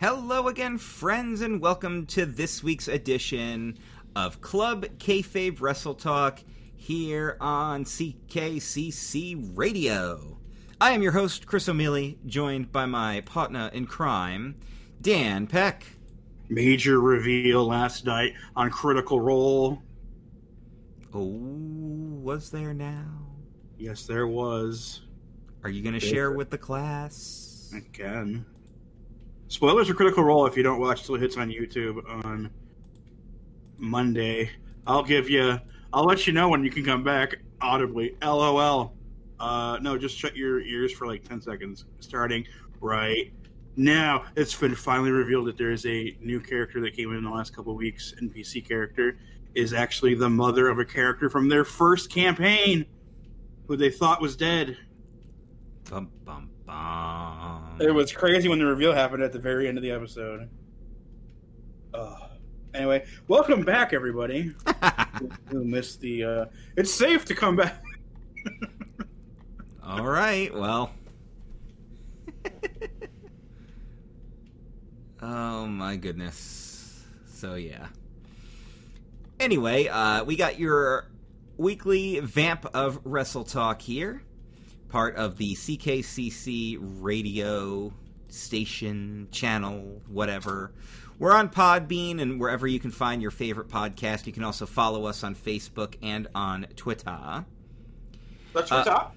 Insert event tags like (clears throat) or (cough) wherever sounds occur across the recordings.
Hello again, friends, and welcome to this week's edition of Club Kayfabe Wrestle Talk here on CKCC Radio. I am your host, Chris O'Mealy, joined by my partner in crime, Dan Peck. Major reveal last night on Critical Role. Oh, was there now? Yes, there was. Are you going to share with the class? Again. Spoilers for Critical Role if you don't watch till it hits on YouTube on Monday. I'll give you. I'll let you know when you can come back audibly. LOL. Uh, no, just shut your ears for like ten seconds. Starting right now. It's been finally revealed that there is a new character that came in, in the last couple weeks. NPC character is actually the mother of a character from their first campaign, who they thought was dead. Bum, bum, bum. It was crazy when the reveal happened at the very end of the episode. Uh, anyway, welcome back, everybody. (laughs) who missed the? Uh, it's safe to come back. All right, well. (laughs) oh my goodness. So yeah. Anyway, uh, we got your weekly vamp of Wrestle Talk here, part of the CKCC radio station, channel, whatever. We're on Podbean and wherever you can find your favorite podcast. You can also follow us on Facebook and on Twitter. Let's Uh.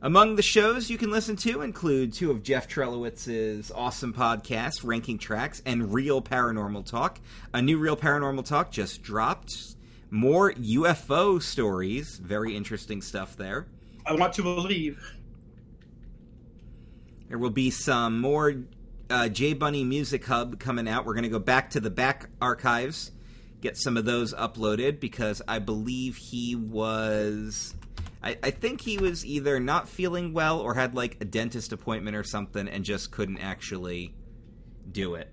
Among the shows you can listen to include two of Jeff Trelowitz's awesome podcasts, Ranking Tracks and Real Paranormal Talk. A new Real Paranormal Talk just dropped. More UFO stories. Very interesting stuff there. I want to believe. There will be some more uh, J Bunny Music Hub coming out. We're going to go back to the back archives, get some of those uploaded because I believe he was. I, I think he was either not feeling well or had like a dentist appointment or something and just couldn't actually do it.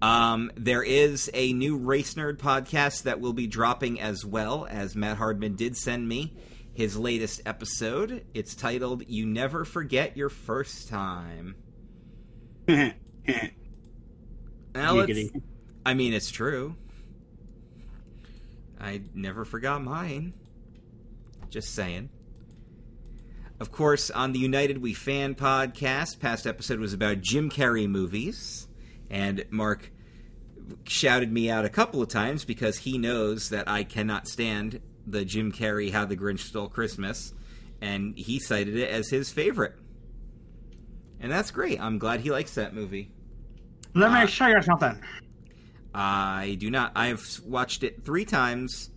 Um, there is a new Race Nerd podcast that will be dropping as well, as Matt Hardman did send me his latest episode. It's titled You Never Forget Your First Time. (laughs) Now, I mean, it's true. I never forgot mine. Just saying. Of course, on the United We Fan podcast, past episode was about Jim Carrey movies, and Mark shouted me out a couple of times because he knows that I cannot stand the Jim Carrey How the Grinch Stole Christmas, and he cited it as his favorite. And that's great. I'm glad he likes that movie. Let Uh, me show you something. I do not. I've watched it three times,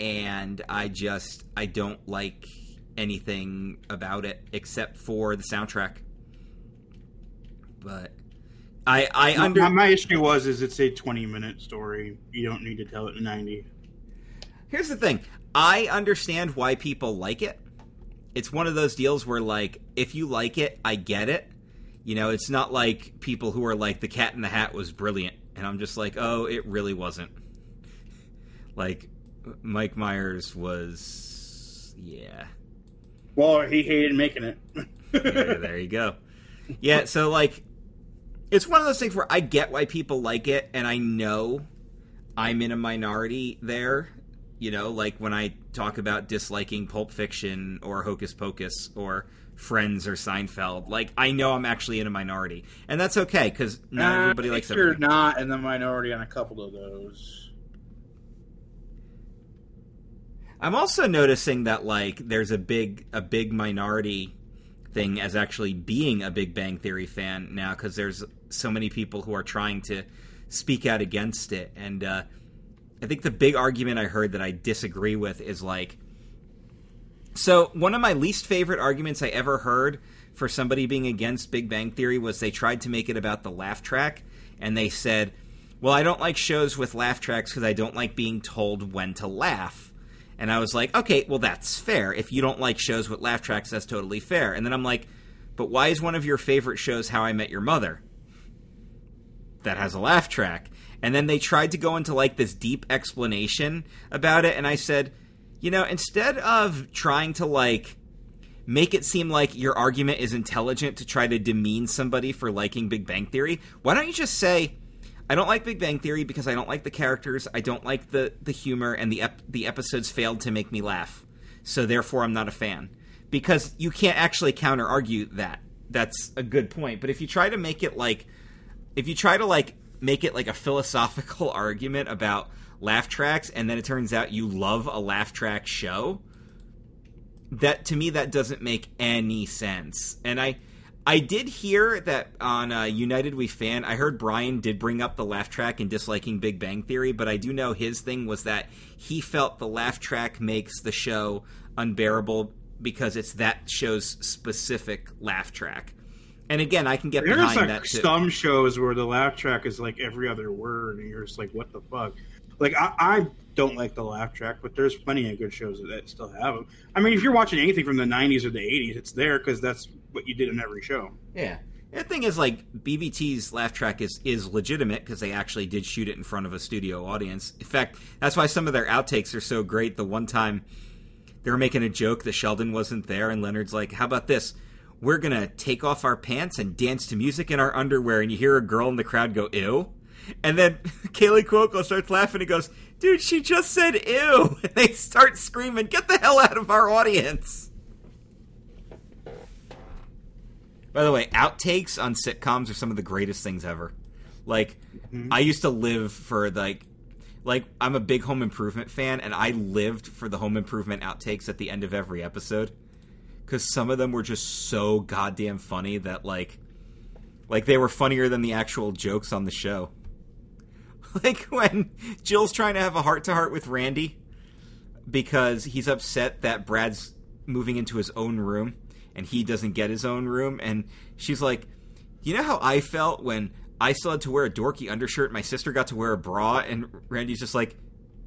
and I just I don't like anything about it except for the soundtrack. But I I under my, my issue was is it's a 20 minute story. You don't need to tell it in 90. Here's the thing. I understand why people like it. It's one of those deals where like if you like it, I get it. You know, it's not like people who are like the Cat in the Hat was brilliant, and I'm just like, oh, it really wasn't. Like Mike Myers was, yeah. Well, he hated making it. yeah, there you go. Yeah, so like it's one of those things where I get why people like it and I know I'm in a minority there. You know, like when I talk about disliking Pulp Fiction or Hocus Pocus or Friends or Seinfeld, like I know I'm actually in a minority. And that's okay cuz not Uh, everybody likes You're everything. not in the minority on a couple of those. I'm also noticing that like there's a big a big minority thing as actually being a Big Bang Theory fan now because there's so many people who are trying to speak out against it, and uh, I think the big argument I heard that I disagree with is like, so one of my least favorite arguments I ever heard for somebody being against Big Bang Theory was they tried to make it about the laugh track, and they said, well, I don't like shows with laugh tracks because I don't like being told when to laugh. And I was like, okay, well, that's fair. If you don't like shows with laugh tracks, that's totally fair. And then I'm like, but why is one of your favorite shows How I Met Your Mother? That has a laugh track. And then they tried to go into like this deep explanation about it. And I said, you know, instead of trying to like make it seem like your argument is intelligent to try to demean somebody for liking Big Bang Theory, why don't you just say, I don't like Big Bang Theory because I don't like the characters, I don't like the, the humor, and the ep- the episodes failed to make me laugh. So therefore, I'm not a fan. Because you can't actually counter argue that. That's a good point. But if you try to make it like, if you try to like make it like a philosophical (laughs) argument about laugh tracks, and then it turns out you love a laugh track show, that to me that doesn't make any sense. And I I did hear that on uh, United We Fan, I heard Brian did bring up the laugh track and disliking Big Bang Theory, but I do know his thing was that he felt the laugh track makes the show unbearable because it's that show's specific laugh track. And again, I can get There's behind like that too. some shows where the laugh track is like every other word, and you're just like, what the fuck? Like I, I don't like the laugh track, but there's plenty of good shows that still have them. I mean, if you're watching anything from the '90s or the '80s, it's there because that's what you did in every show. Yeah. The thing is, like BBT's laugh track is is legitimate because they actually did shoot it in front of a studio audience. In fact, that's why some of their outtakes are so great. The one time they were making a joke that Sheldon wasn't there, and Leonard's like, "How about this? We're gonna take off our pants and dance to music in our underwear." And you hear a girl in the crowd go, "Ew." And then (laughs) Kaley Cuoco starts laughing and goes, "Dude, she just said ew!" (laughs) And they start screaming, "Get the hell out of our audience!" By the way, outtakes on sitcoms are some of the greatest things ever. Like, mm-hmm. I used to live for like, like I'm a big Home Improvement fan, and I lived for the Home Improvement outtakes at the end of every episode because some of them were just so goddamn funny that like, like they were funnier than the actual jokes on the show. (laughs) Like when Jill's trying to have a heart to heart with Randy because he's upset that Brad's moving into his own room and he doesn't get his own room. And she's like, You know how I felt when I still had to wear a dorky undershirt? My sister got to wear a bra. And Randy's just like,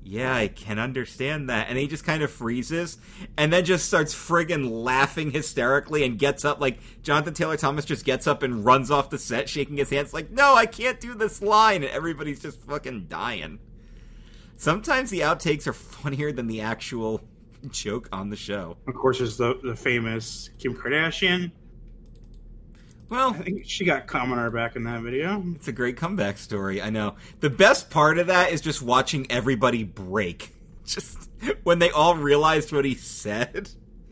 Yeah, I can understand that. And he just kind of freezes and then just starts friggin' laughing hysterically and gets up. Like, Jonathan Taylor Thomas just gets up and runs off the set, shaking his hands, like, No, I can't do this line. And everybody's just fucking dying. Sometimes the outtakes are funnier than the actual joke on the show. Of course, there's the the famous Kim Kardashian. Well, I think she got Commoner back in that video. it's a great comeback story. I know. The best part of that is just watching everybody break. (laughs) Just when they all realized what he said.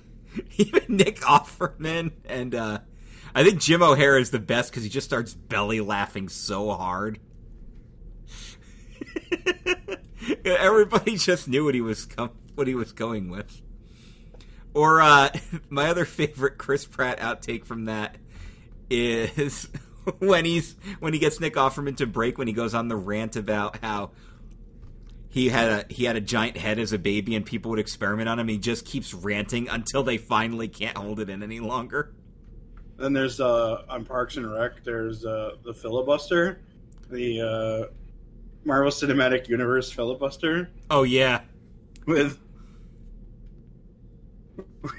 (laughs) Even Nick Offerman and uh I think Jim O'Heir is the best because he just starts belly laughing so hard. (laughs) Everybody just knew what he was com- what he was going with. Or uh, my other favorite Chris Pratt outtake from that is (laughs) when he's when he gets Nick Offerman to break when he goes on the rant about how he had a he had a giant head as a baby and people would experiment on him. He just keeps ranting until they finally can't hold it in any longer. Then there's uh, on Parks and Rec. There's uh, the filibuster, the uh, Marvel Cinematic Universe filibuster Oh yeah, with. (laughs)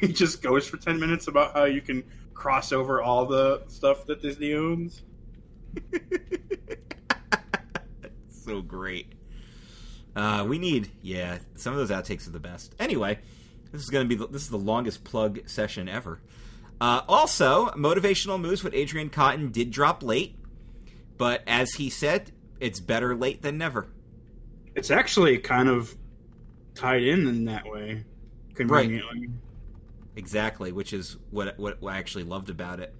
He just goes for ten minutes about how you can cross over all the stuff that Disney owns. (laughs) so great. Uh, we need, yeah, some of those outtakes are the best. Anyway, this is going to be the, this is the longest plug session ever. Uh, also, motivational moves with Adrian Cotton did drop late, but as he said, it's better late than never. It's actually kind of tied in in that way, conveniently. Exactly, which is what what, what I actually loved about it.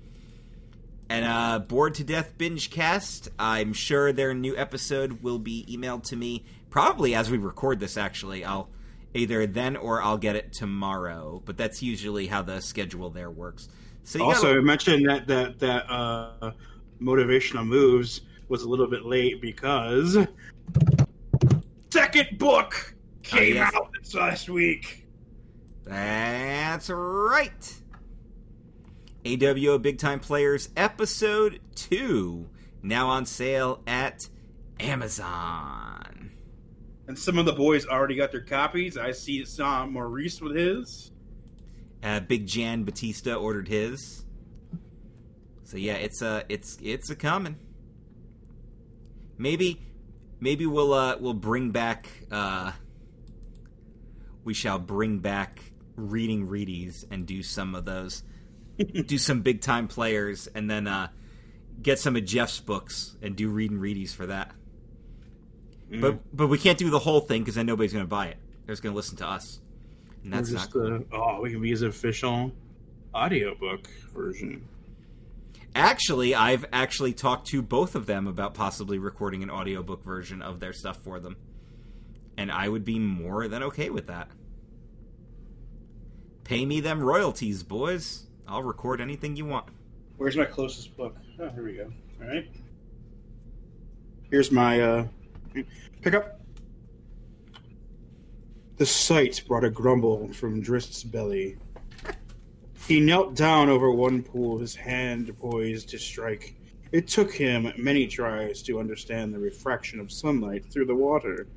And uh, bored to death binge cast. I'm sure their new episode will be emailed to me probably as we record this. Actually, I'll either then or I'll get it tomorrow. But that's usually how the schedule there works. So you Also, gotta- I mentioned that that that uh, motivational moves was a little bit late because second book came yes. out this last week. That's right. AWO Big Time Players Episode 2, now on sale at Amazon. And some of the boys already got their copies. I see saw Maurice with his. Uh, Big Jan Batista ordered his. So yeah, it's a it's it's a coming. Maybe maybe we'll uh we'll bring back uh we shall bring back reading readies and do some of those, (laughs) do some big time players, and then uh, get some of Jeff's books and do reading readies for that. Mm. But but we can't do the whole thing because then nobody's going to buy it. They're just going to listen to us, and that's just not. the oh, we can use the official audiobook version. Actually, I've actually talked to both of them about possibly recording an audiobook version of their stuff for them. And I would be more than okay with that. Pay me them royalties, boys. I'll record anything you want. Where's my closest book? Oh, here we go. All right. Here's my uh, pick up. The sight brought a grumble from Drizzt's belly. He knelt down over one pool, his hand poised to strike. It took him many tries to understand the refraction of sunlight through the water,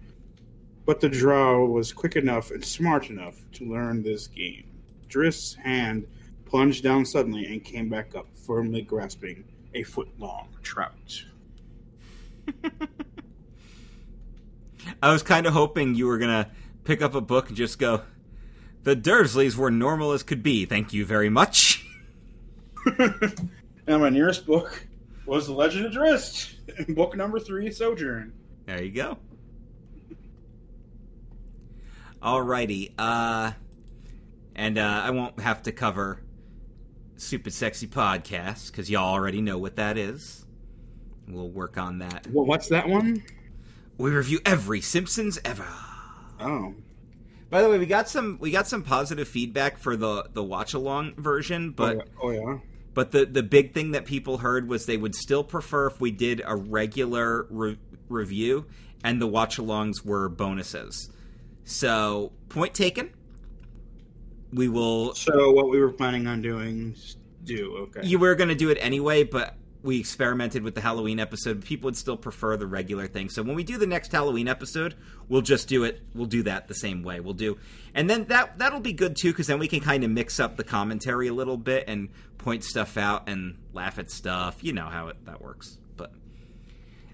but the drow was quick enough and smart enough to learn this game. Drizzt's hand plunged down suddenly and came back up, firmly grasping a foot long trout. (laughs) I was kind of hoping you were going to pick up a book and just go, The Dursleys were normal as could be. Thank you very much. (laughs) and my nearest book was The Legend of Drist, (laughs) book number three, Sojourn. There you go. Alrighty. Uh, and uh, I won't have to cover Stupid Sexy Podcast because y'all already know what that is. We'll work on that. Well, what's that one? We review every Simpsons ever. Oh, By the way, we got some we got some positive feedback for the the watch along version, but oh yeah. But the the big thing that people heard was they would still prefer if we did a regular re- review and the watch alongs were bonuses. So, point taken. We will So what we were planning on doing, do okay. you were going to do it anyway, but we experimented with the Halloween episode. People would still prefer the regular thing. So when we do the next Halloween episode, we'll just do it. We'll do that the same way. We'll do, and then that that'll be good too, because then we can kind of mix up the commentary a little bit and point stuff out and laugh at stuff. You know how it, that works. But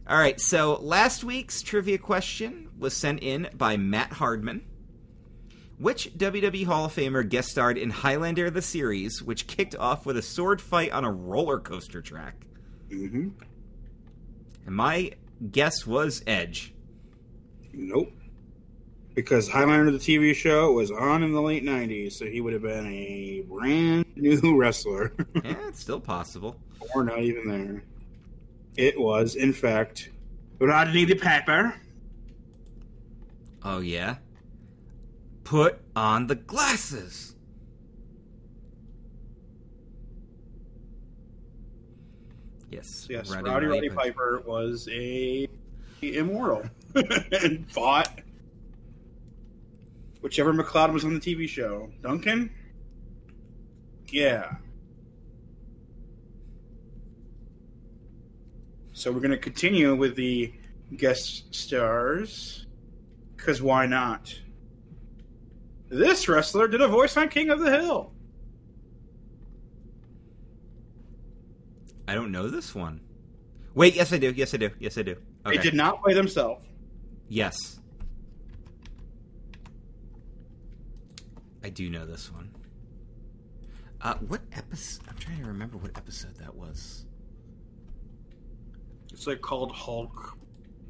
all right. So last week's trivia question was sent in by Matt Hardman. Which WWE Hall of Famer guest starred in Highlander the series, which kicked off with a sword fight on a roller coaster track? hmm And my guess was Edge. Nope. Because Highlander the TV show was on in the late '90s, so he would have been a brand new (laughs) wrestler, yeah, it's still possible. or not even there. It was, in fact, Rodney the Piper. Oh, yeah? Put on the glasses. Yes. Yes, Roddy Roddy Roddy Piper. Piper was a immoral (laughs) and fought whichever MacLeod was on the TV show. Duncan? Yeah. So we're going to continue with the guest stars. Because why not? This wrestler did a voice on King of the Hill. I don't know this one. Wait, yes, I do. Yes, I do. Yes, I do. Okay. They did not play themselves. Yes. I do know this one. Uh, what episode? I'm trying to remember what episode that was. It's like called Hulk,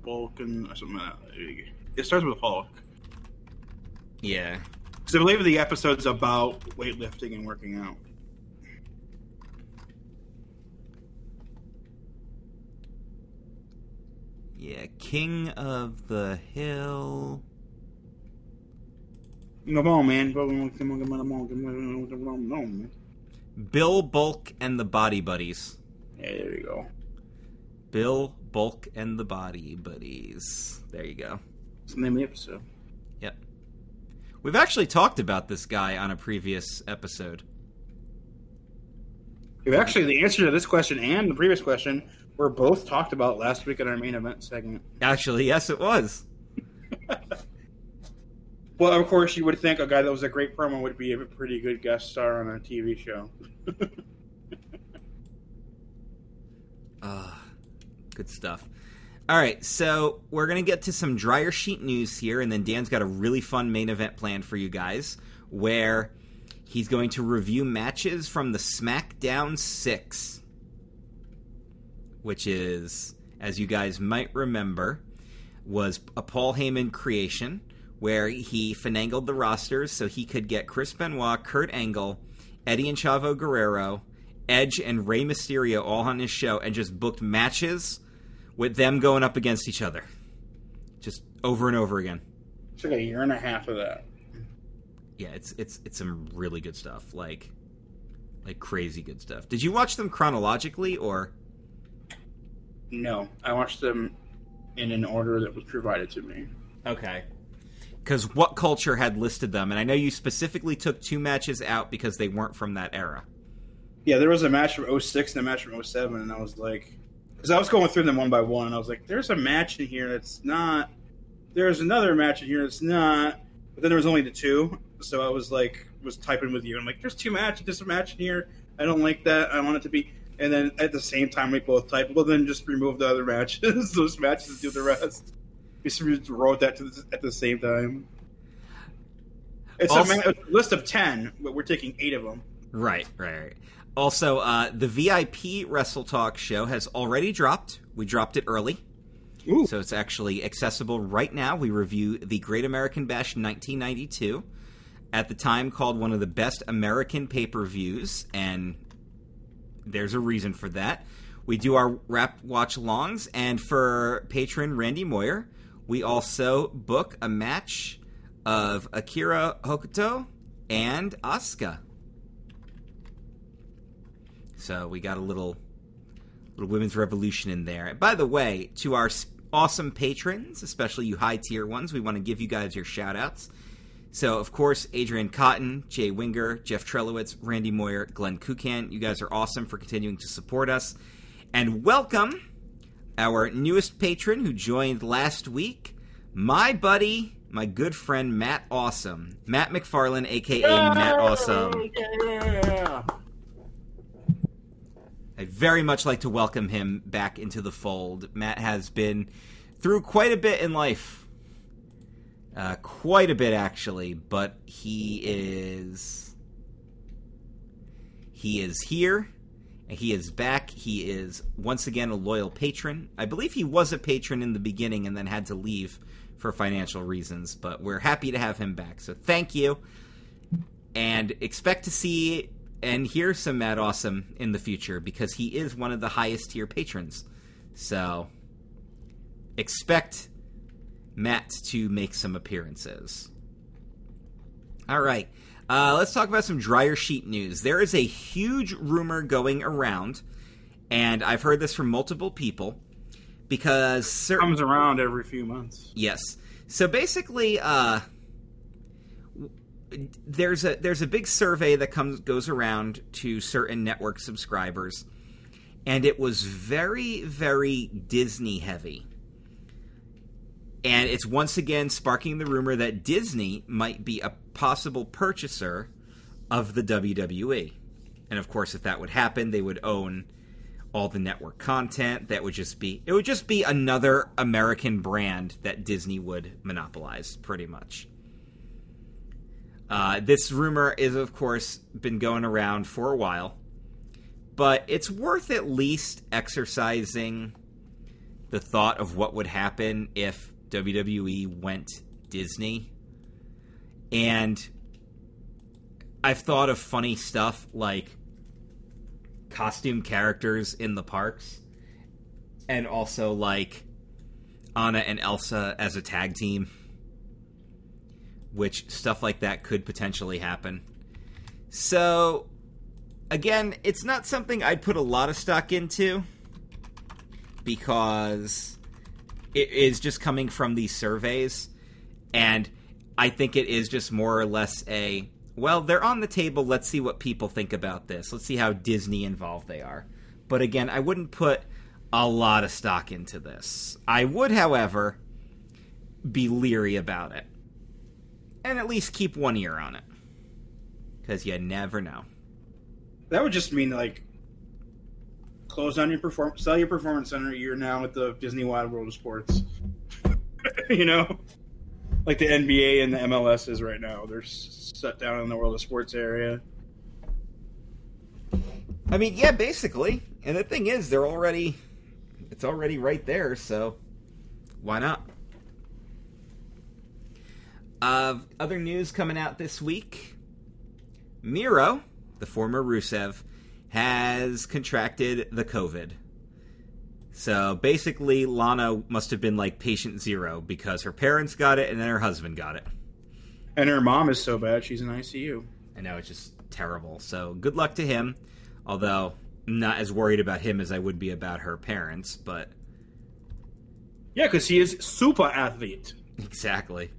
Vulcan, or something like that. It starts with Hulk. Yeah. Because I believe the episode's about weightlifting and working out. Yeah, King of the Hill. Come on, man. Come on, come on, come on, come on, come on, come on, man. Bill Bulk and the Body Buddies. Yeah, there you go. Bill Bulk and the Body Buddies. There you go. That's the name of the episode. We've actually talked about this guy on a previous episode. We've actually, the answer to this question and the previous question were both talked about last week in our main event segment. Actually, yes, it was. (laughs) Well, of course, you would think a guy that was a great promo would be a pretty good guest star on a TV show. Uh, (laughs) good stuff. All right, so we're going to get to some dryer sheet news here, and then Dan's got a really fun main event planned for you guys where He's going to review matches from the SmackDown 6, which is, as you guys might remember, was a Paul Heyman creation where he finangled the rosters so he could get Chris Benoit, Kurt Angle, Eddie and Chavo Guerrero, Edge, and Rey Mysterio all on his show and just booked matches with them going up against each other. Just over and over again. It's like a year and a half of that. Yeah, it's it's it's some really good stuff. Like like crazy good stuff. Did you watch them chronologically or No, I watched them in an order that was provided to me. Okay. Because what culture had listed them, and I know you specifically took two matches out because they weren't from that era. Yeah, there was a match from 06 and a match from 07, and I was like, because I was going through them one by one, and I was like, there's a match in here that's not. There's another match in here that's not. But then there was only the two, so I was like, was typing with you. I'm like, there's two matches, there's a match in here. I don't like that. I want it to be. And then at the same time, we both typed. Well, then just remove the other matches. (laughs) Those matches do the rest. We just wrote that the, at the same time. It's also, a, a, list of ten, but we're taking eight of them. Right, right, right. Also, uh, the VIP Wrestle Talk show has already dropped. We dropped it early. Ooh. So it's actually accessible right now. We review the Great American Bash 1992, at the time called one of the best American pay per views, and there's a reason for that. We do our rap watch longs, and for patron Randy Moyer, we also book a match of Akira Hokuto and Asuka. So we got a little little women's revolution in there. By the way, to our awesome patrons, especially you high tier ones, we want to give you guys your shout outs. So, of course, Adrian Cotton, Jay Winger, Jeff Trelowitz, Randy Moyer, Glenn Kukan, you guys are awesome for continuing to support us. And welcome our newest patron who joined last week, my buddy, my good friend Matt Awesome. Matt McFarland, aka Matt Awesome. Yeah. I very much like to welcome him back into the fold. Matt has been through quite a bit in life uh, quite a bit actually, but he is he is here. He is back. He is once again a loyal patron. I believe he was a patron in the beginning and then had to leave for financial reasons, but we're happy to have him back. So thank you. And expect to see and hear some Matt Awesome in the future because he is one of the highest tier patrons. So expect Matt to make some appearances. All right. Uh, let's talk about some dryer sheet news. There is a huge rumor going around, and I've heard this from multiple people because certain... comes around every few months. Yes. So basically, uh, there's a there's a big survey that comes goes around to certain network subscribers, and it was very very Disney heavy. And it's once again sparking the rumor that Disney might be a possible purchaser of the WWE. And of course, if that would happen, they would own all the network content. That would just be it would just be another American brand that Disney would monopolize, pretty much. Uh, this rumor is, of course, been going around for a while, but it's worth at least exercising the thought of what would happen if WWE went Disney. And I've thought of funny stuff like costume characters in the parks and also like Anna and Elsa as a tag team which stuff like that could potentially happen. So again, it's not something I'd put a lot of stock into because it is just coming from these surveys, and I think it is just more or less a well, they're on the table. Let's see what people think about this. Let's see how Disney involved they are. But again, I wouldn't put a lot of stock into this. I would, however, be leery about it. And at least keep one ear on it. Because you never know. That would just mean, like, close down your perform, sell your performance center. You're now at the Disney Wide World of Sports. (laughs) you know. like the NBA and the MLS is right now. They're set down in the world of sports area. I mean, yeah, basically. And the thing is, they're already it's already right there, so why not? Uh, other news coming out this week: Miro, the former Rusev, has contracted the COVID. So basically, Lana must have been like patient zero because her parents got it and then her husband got it. And her mom is so bad, she's in ICU. I know, it's just terrible. So good luck to him. Although, I'm not as worried about him as I would be about her parents, but. Yeah, because he is super athlete. Exactly.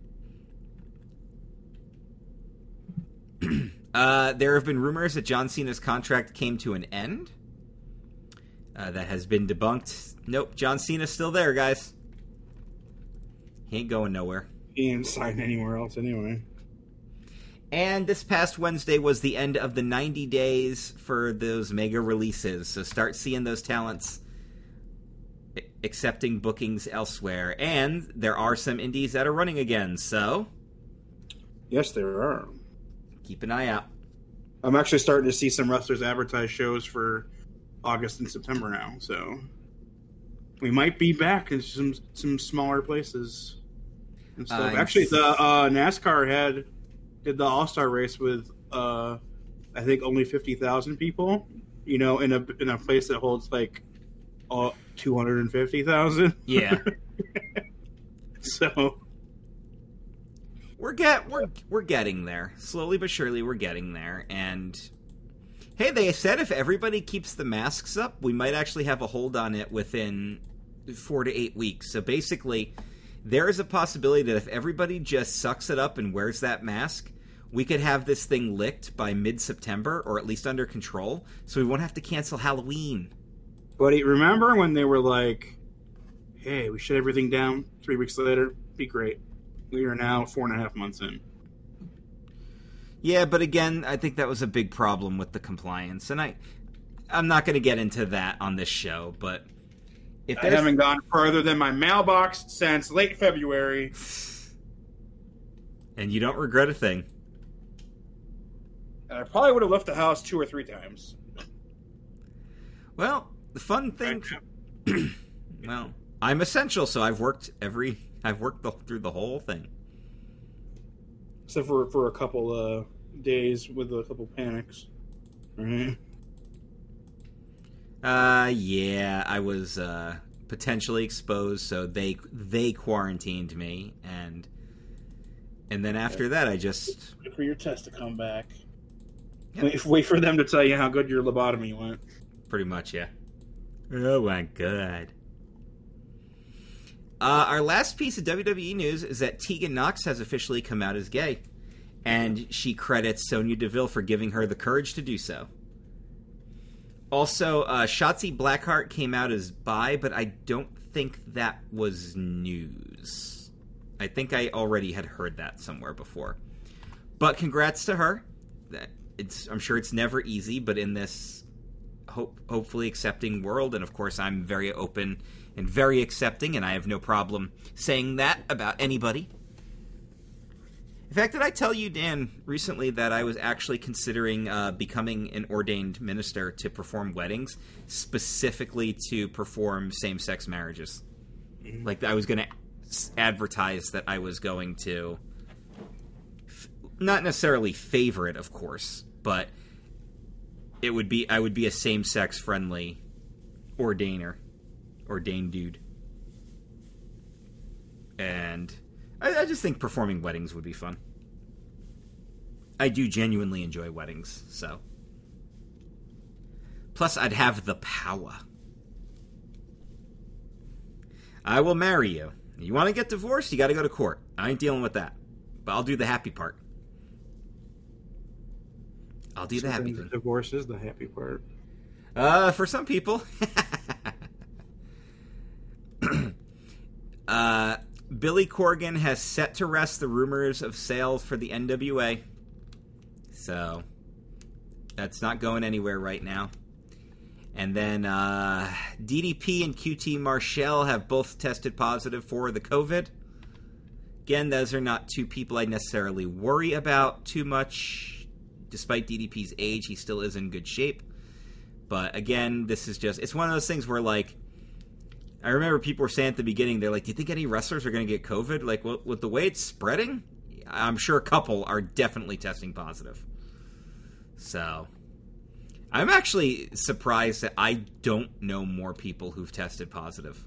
(clears throat) uh, there have been rumors that John Cena's contract came to an end. Uh, that has been debunked. Nope, John Cena's still there, guys. He ain't going nowhere. He ain't signed anywhere else anyway. And this past Wednesday was the end of the 90 days for those mega releases. So start seeing those talents accepting bookings elsewhere. And there are some indies that are running again, so. Yes, there are. Keep an eye out. I'm actually starting to see some wrestlers advertise shows for August and September now, so we might be back in some some smaller places and stuff. Uh, actually, the uh, NASCAR had did the All Star race with uh, I think only fifty thousand people. You know, in a in a place that holds like uh, two hundred and fifty thousand. Yeah. (laughs) so we're get we're we're getting there slowly but surely. We're getting there, and hey, they said if everybody keeps the masks up, we might actually have a hold on it within four to eight weeks. So basically, there is a possibility that if everybody just sucks it up and wears that mask, we could have this thing licked by mid September or at least under control, so we won't have to cancel Halloween. Buddy, remember when they were like, hey, we shut everything down three weeks later? Be great. We are now four and a half months in. Yeah, but again, I think that was a big problem with the compliance, and I, I'm not going to get into that on this show, but if I haven't gone further than my mailbox since late February, and you don't regret a thing. And I probably would have left the house two or three times. Well, the fun thing. (clears throat) well, I'm essential, so I've worked every. I've worked the, through the whole thing except for for a couple uh, days with a couple panics. Right. Uh, yeah, I was uh, potentially exposed, so they they quarantined me, and and then after that, I just wait for your test to come back. Wait, wait for them to tell you how good your lobotomy went. Pretty much, yeah. Oh my god. Uh, our last piece of WWE news is that Tegan Nox has officially come out as gay, and she credits Sonya Deville for giving her the courage to do so. Also, uh, Shotzi Blackheart came out as bi, but I don't think that was news. I think I already had heard that somewhere before. But congrats to her. It's I'm sure it's never easy, but in this hope, hopefully accepting world, and of course I'm very open and very accepting, and I have no problem saying that about anybody. In fact, did I tell you, Dan, recently that I was actually considering uh, becoming an ordained minister to perform weddings, specifically to perform same sex marriages? Mm-hmm. Like, I was going to advertise that I was going to, f- not necessarily favor it, of course, but it would be, I would be a same sex friendly ordainer ordained dude. And I, I just think performing weddings would be fun. I do genuinely enjoy weddings, so. Plus, I'd have the power. I will marry you. You want to get divorced? You got to go to court. I ain't dealing with that. But I'll do the happy part. I'll do the happy part. Divorce is the happy part. Uh, for some people. (laughs) uh, Billy Corgan has set to rest the rumors of sales for the NWA. So that's not going anywhere right now. And then uh, DDP and QT Marshall have both tested positive for the COVID. Again, those are not two people I necessarily worry about too much. Despite DDP's age, he still is in good shape. But again, this is just, it's one of those things where, like, I remember people were saying at the beginning, they're like, do you think any wrestlers are going to get COVID? Like, well, with the way it's spreading, I'm sure a couple are definitely testing positive. So, I'm actually surprised that I don't know more people who've tested positive.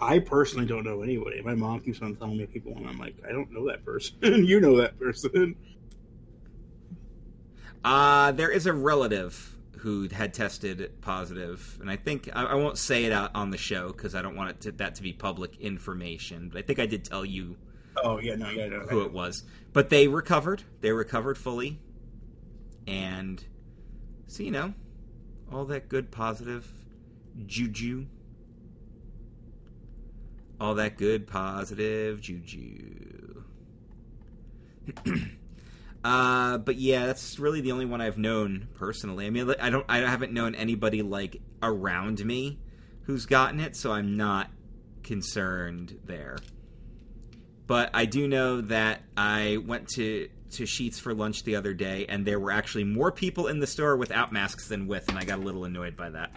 I personally don't know anybody. My mom keeps on telling me people, and I'm like, I don't know that person. (laughs) you know that person. Uh, there is a relative who had tested positive, and I think I, I won't say it out on the show because I don't want it to, that to be public information. But I think I did tell you. Oh yeah, no, yeah, no, who it was. But they recovered. They recovered fully, and so you know, all that good positive juju all that good positive juju. (clears throat) uh, but yeah, that's really the only one I've known personally. I mean, I don't, I haven't known anybody like around me who's gotten it, so I'm not concerned there. But I do know that I went to to Sheetz for lunch the other day, and there were actually more people in the store without masks than with, and I got a little annoyed by that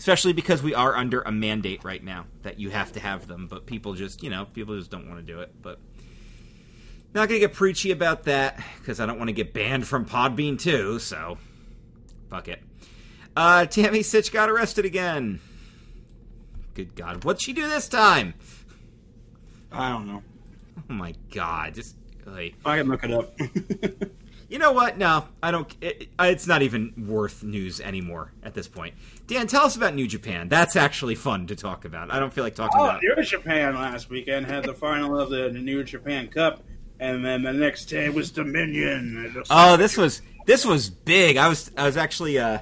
especially because we are under a mandate right now that you have to have them. But people just, you know, people just don't want to do it. But not gonna get preachy about that because I don't want to get banned from Podbean too. So fuck it. Uh, Tammy Sytch got arrested again. Good God, what'd she do this time? I don't know. Oh my God, just like I can look it up. (laughs) You know what? No, I don't. It, it's not even worth news anymore at this point. Dan, tell us about New Japan. That's actually fun to talk about. I don't feel like talking oh, about. New Japan last weekend had the final of the New Japan Cup, and then the next day was Dominion. Oh, this was this was big. I was I was actually uh,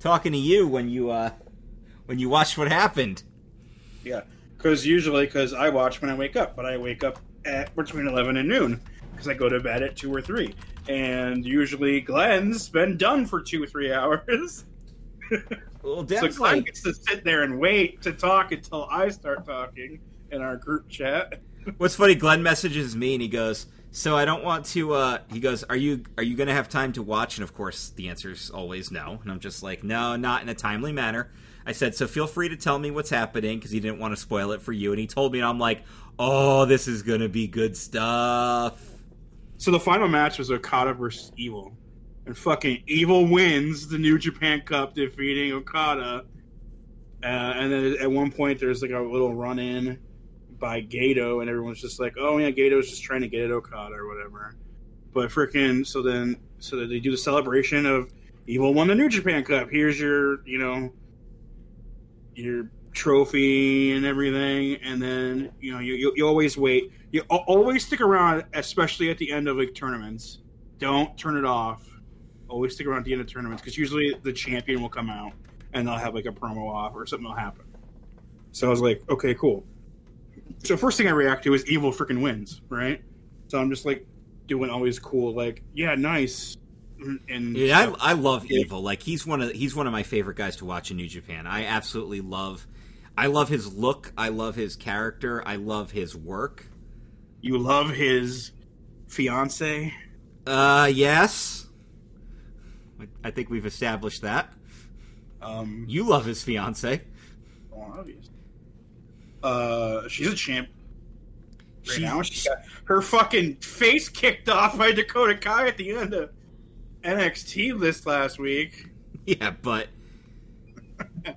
talking to you when you uh, when you watched what happened. Yeah, because usually because I watch when I wake up, but I wake up at between eleven and noon because I go to bed at two or three and usually Glenn's been done for two or three (laughs) hours. Well, so Glenn gets to sit there and wait to talk until I start talking in our group chat. What's funny? Glenn messages me and he goes, "So I don't want to." Uh, he goes, "Are you are you going to have time to watch?" And of course, the answer is always no. And I'm just like, "No, not in a timely manner." I said, "So feel free to tell me what's happening because he didn't want to spoil it for you." And he told me, and I'm like, "Oh, this is going to be good stuff." So the final match was Okada versus Evil, and fucking Evil wins the New Japan Cup, defeating Okada. Uh, and then at one point, there's like a little run in by Gato, and everyone's just like, "Oh yeah, Gato's just trying to get at Okada or whatever." But freaking, so then, so that they do the celebration of Evil won the New Japan Cup. Here's your, you know, your trophy and everything, and then you know you, you, you always wait you always stick around, especially at the end of like tournaments. Don't turn it off. Always stick around at the end of tournaments because usually the champion will come out and they'll have like a promo off or something will happen. So I was like, okay, cool. So first thing I react to is evil freaking wins, right? So I'm just like doing always cool, like yeah, nice. And yeah, I, I love yeah. Evil. Like he's one of he's one of my favorite guys to watch in New Japan. I absolutely love. I love his look. I love his character. I love his work. You love his fiance? Uh, yes. I think we've established that. Um, you love his fiance. Oh, obvious. Uh, she's a champ. Right she, now, she got her fucking face kicked off by Dakota Kai at the end of NXT list last week. (laughs) Yeah, but (laughs)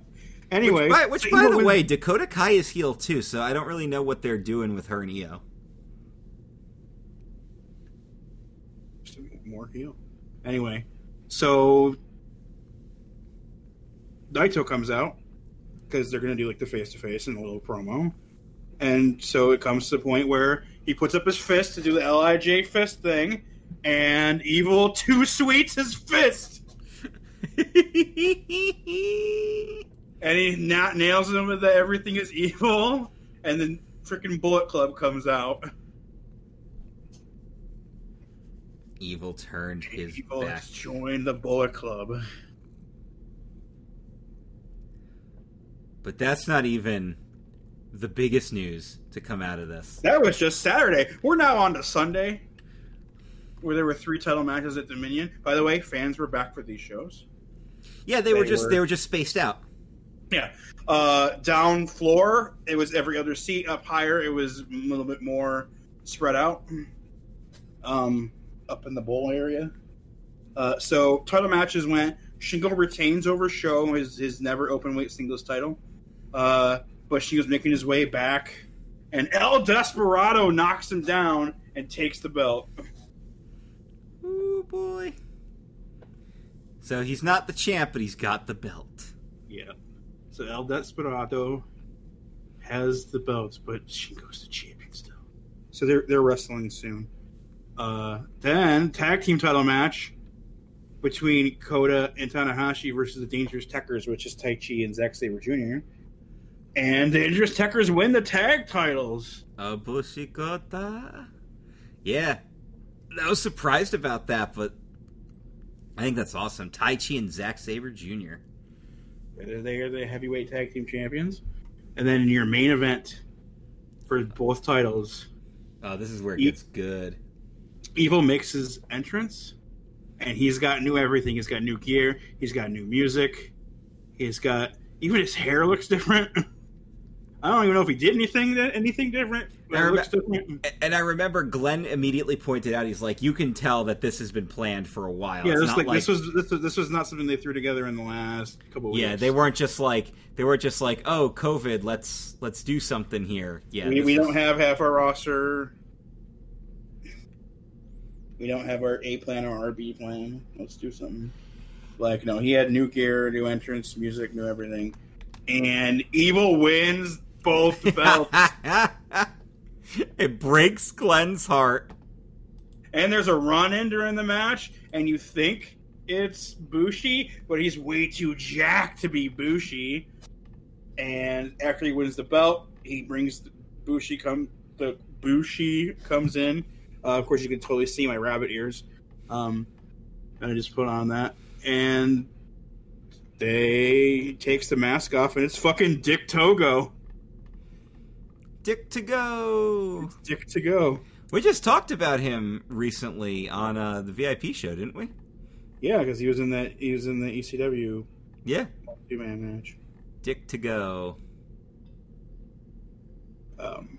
anyway, which by, which, by the way, Dakota Kai is heel too, so I don't really know what they're doing with her and Io. more heel. Anyway, so Naito comes out because they're going to do like the face to face and a little promo. And so it comes to the point where he puts up his fist to do the Lij fist thing, and Evil two sweets his fist. (laughs) and he not nails him with the everything is evil, and then freaking Bullet Club comes out. Evil turned his Evil back. Joined the Bullet Club. But that's not even the biggest news to come out of this. That was just Saturday. We're now on to Sunday, where there were three title matches at Dominion. By the way, fans were back for these shows. Yeah, they, were just were- they were just spaced out. Yeah. Uh, down floor, it was every other seat. Up higher, it was a little bit more spread out. Um, up in the bowl area. Uh, so title matches went. Shingo retains over SHO his his never open weight singles title. Uh, but Shingo's making his way back, and El Desperado knocks him down and takes the belt. Ooh boy. So he's not the champ, but he's got the belt. Yeah. So El Desperado has the belts, but Shingo's to champion still. So they're they're wrestling soon. Uh, then tag team title match between Kota and Tanahashi versus the Dangerous Tekkers, which is Taichi and Zack Sabre Jr. And the Dangerous Tekkers win the tag titles. Uh, Bushikota. Yeah, I was surprised about that, but I think that's awesome. Taichi and Zack Sabre Jr. They are the heavyweight tag team champions. And then in your main event for both titles, Oh, this is where it gets good. Evil makes his entrance, and he's got new everything. He's got new gear. He's got new music. He's got even his hair looks different. (laughs) I don't even know if he did anything that anything different. I looks different. And I remember Glenn immediately pointed out, he's like, you can tell that this has been planned for a while. Yeah, It's this, not like, like, this was this was this was not something they threw together in the last couple yeah, weeks. they weren't just like they were just like, oh, COVID, let's let's do something here. Yeah, we, we was- don't have half our roster. We don't have our A plan or our B plan. Let's do something. Like no, he had new gear, new entrance, music, new everything, and Evil wins both (laughs) belts. it breaks Glenn's heart. and there's a run in during the match, and you think it's Bushi, but he's way too jacked to be Bushi. And after he wins the belt, he brings the Bushi come the Bushi comes in. Uh, of course, you can totally see my rabbit ears. Um, and I just put on that, and they takes the mask off, and it's fucking Dick Togo. Dick Togo. Dick Togo. We just talked about him recently on uh, the VIP show, didn't we? Yeah, because he was in that he was in the ECW Yeah, two man match. Dick Togo. Um,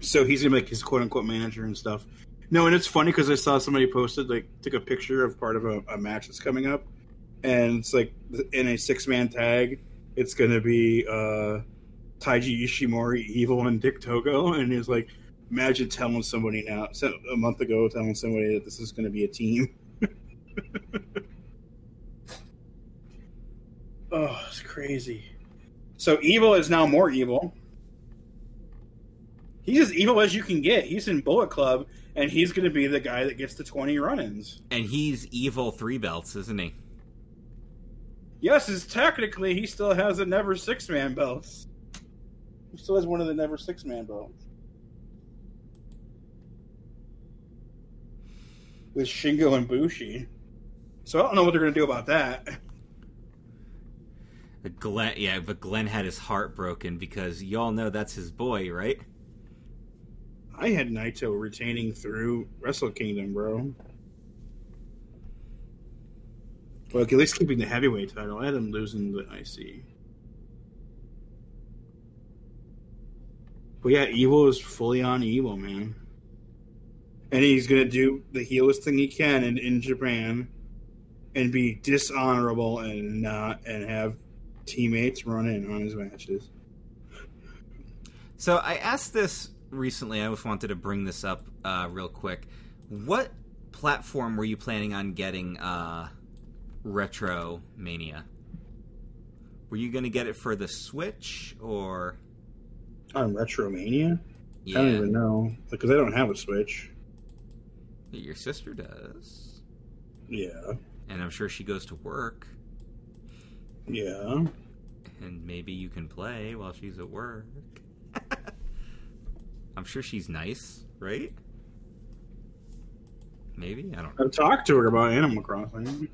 so he's gonna make his quote unquote manager and stuff. No, and it's funny because I saw somebody posted like took a picture of part of a, a match that's coming up, and it's like in a six man tag. It's gonna be uh, Taiji Ishimori, Evil, and Dick Togo, and he's like, imagine telling somebody now a month ago, telling somebody that this is gonna be a team. (laughs) oh, it's crazy. So evil is now more evil. He's as evil as you can get. He's in Bullet Club, and he's going to be the guy that gets the 20 run ins. And he's evil three belts, isn't he? Yes, is technically he still has a NEVER six man belts. He still has one of the NEVER six man belts. With Shingo and Bushi. So I don't know what they're going to do about that. But Glenn, yeah, but Glenn had his heart broken because y'all know that's his boy, right? I had Naito retaining through Wrestle Kingdom, bro. Well, at least keeping the heavyweight title. I had him losing the IC. But yeah, Evil is fully on Evil, man. And he's gonna do the heelest thing he can in, in Japan and be dishonorable and not and have teammates run in on his matches. So I asked this recently. I just wanted to bring this up uh, real quick. What platform were you planning on getting uh, Retro Mania? Were you going to get it for the Switch or? On Retromania? Yeah, I don't even know. Because I don't have a Switch. your sister does, Yeah. and I'm sure she goes to work, Yeah. and maybe you can play while she's at work. (laughs) I'm sure she's nice, right? Maybe I don't know. I've talked to her about Animal Crossing.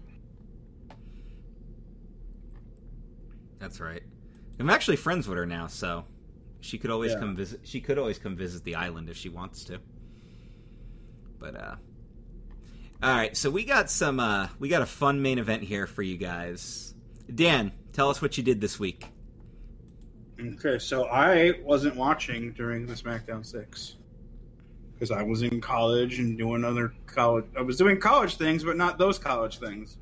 That's right. I'm actually friends with her now, so She could always Yeah. come visit. She could always come visit the island if she wants to. But uh, all right. So we got some. Uh, we got a fun main event here for you guys. Dan, tell us what you did this week. Okay, so I wasn't watching during the SmackDown Six because I was in college and doing other college. I was doing college things, but not those college things.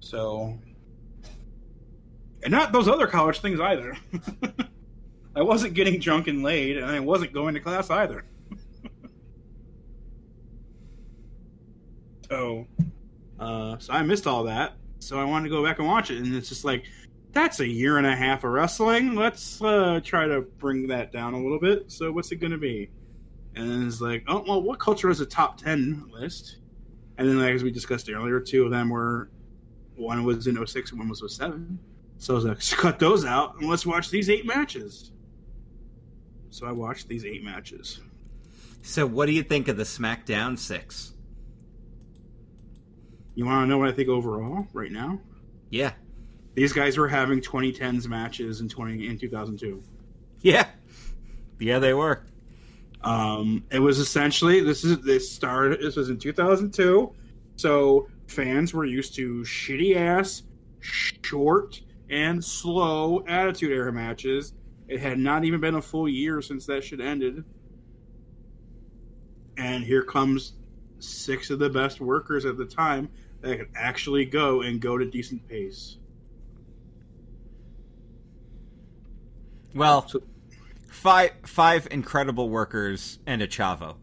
So, and not those other college things either. (laughs) I wasn't getting drunk and laid, and I wasn't going to class either. (laughs) so, uh, so I missed all that. So I wanted to go back and watch it, and it's just like that's a year and a half of wrestling. Let's uh, try to bring that down a little bit. So what's it going to be? And it's like, oh well, what culture is a top ten list? And then, like, as we discussed earlier, two of them were one was in 06 and one was 07. So I was like, (laughs) cut those out and let's watch these eight matches. So I watched these eight matches. So, what do you think of the SmackDown Six? You want to know what I think overall right now? Yeah, These guys were having 2010s matches in 20 in 2002. yeah, yeah. They were. Um, it was essentially this is this started. This was in 2002, so fans were used to shitty ass, short and slow Attitude Era matches. It had not even been a full year since that shit ended, and here comes six of the best workers at the time that could actually go and go to decent pace. Well, So- five five incredible workers and a Chavo.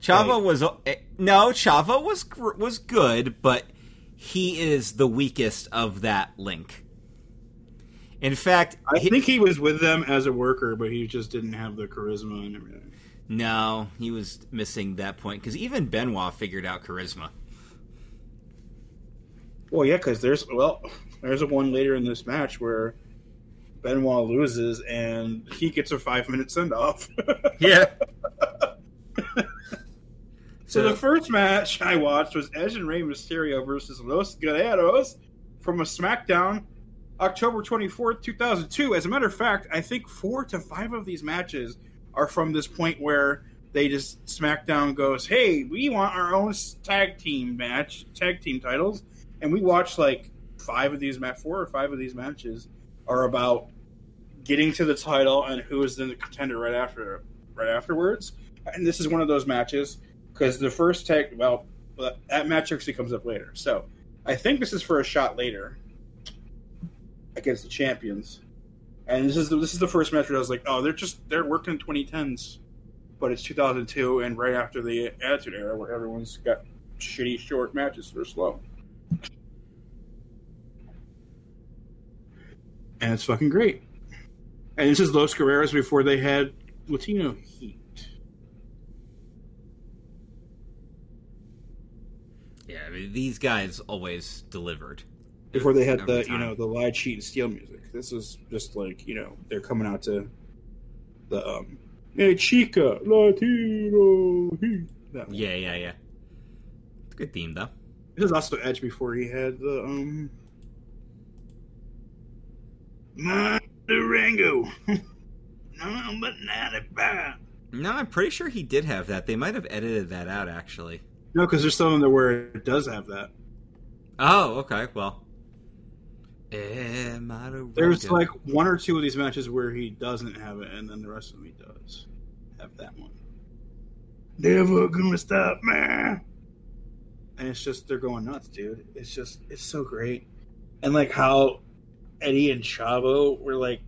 Chavo Right. was eh, no Chavo was was good, but he is the weakest of that link. In fact, I he- think he was with them as a worker, but he just didn't have the charisma and everything. no, he was missing that point because even Benoit figured out charisma. Well, yeah, because there's well, there's a one later in this match where Benoit loses and he gets a five minute send off. (laughs) Yeah. so the first match I watched was Edge and Rey Mysterio versus Los Guerreros from a SmackDown, October twenty fourth, two thousand two. As a matter of fact, I think four to five of these matches are from this point where they just SmackDown goes, "Hey, we want our own tag team match, tag team titles," and we watch like five of these four or five of these matches are about getting to the title and who is the contender right after, right afterwards. And this is one of those matches because the first tag, well, that match actually comes up later. So I think this is for a shot later against the champions. And this is the, this is the first match where I was like, oh, they're just they're working 2010s, but it's 2002 and right after the Attitude Era where everyone's got shitty short matches that are slow. And it's fucking great. And this is Los Guerreros before they had Latino heat. Yeah, I mean, these guys always delivered. Before they had the time. you know the Lie Cheat and Steal music. This is just like you know they're coming out to the um Hey Chica Latino. Yeah, yeah, yeah. It's a good theme though. This is also Edge before he had the um my Durango. (laughs) no, but ninety five. No, I'm pretty sure he did have that. They might have edited that out actually. No, because there's some of them where it does have that. Oh, okay. Well, There's Rojo. like one or two of these matches where he doesn't have it, and then the rest of them he does have that one. Never gonna stop, man. And it's just they're going nuts, dude. It's just it's so great, and like how Eddie and Chavo were like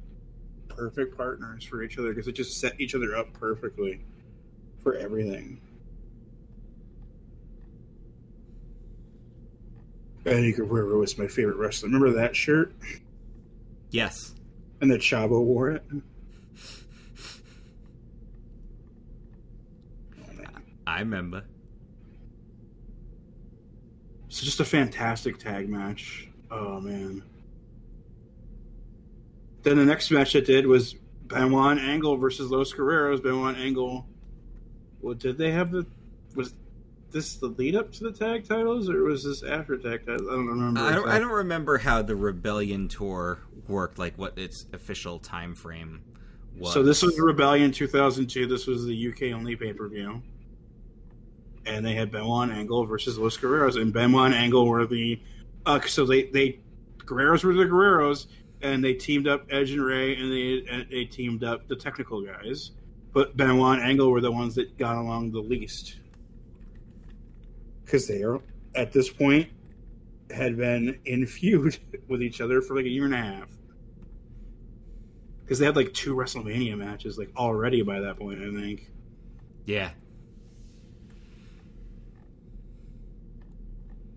perfect partners for each other because it just set each other up perfectly for everything. Eddie Guerrero was my favorite wrestler. Remember that shirt? yes. And that Chavo wore it. I remember. It's just a fantastic tag match. Oh man. Then the next match I did was Benoit Angle versus Los Guerreros. Benoit Angle. Well, did they have the? Was this the lead up to the tag titles, or was this after tag titles? I don't remember. I don't, I don't remember how the Rebellion tour worked, like what its official time frame was. So this was Rebellion 2002. This was the UK only pay per view, and they had Benoit and Angle versus Los Guerreros, and Benoit and Angle were the uh, so they they Guerreros were the Guerreros, and they teamed up Edge and Rey, and they and they teamed up the technical guys. But Benoit and Angle were the ones that got along the least because they are at this point had been in feud (laughs) with each other for like a year and a half. Because they had like two WrestleMania matches like already by that point, I think. yeah,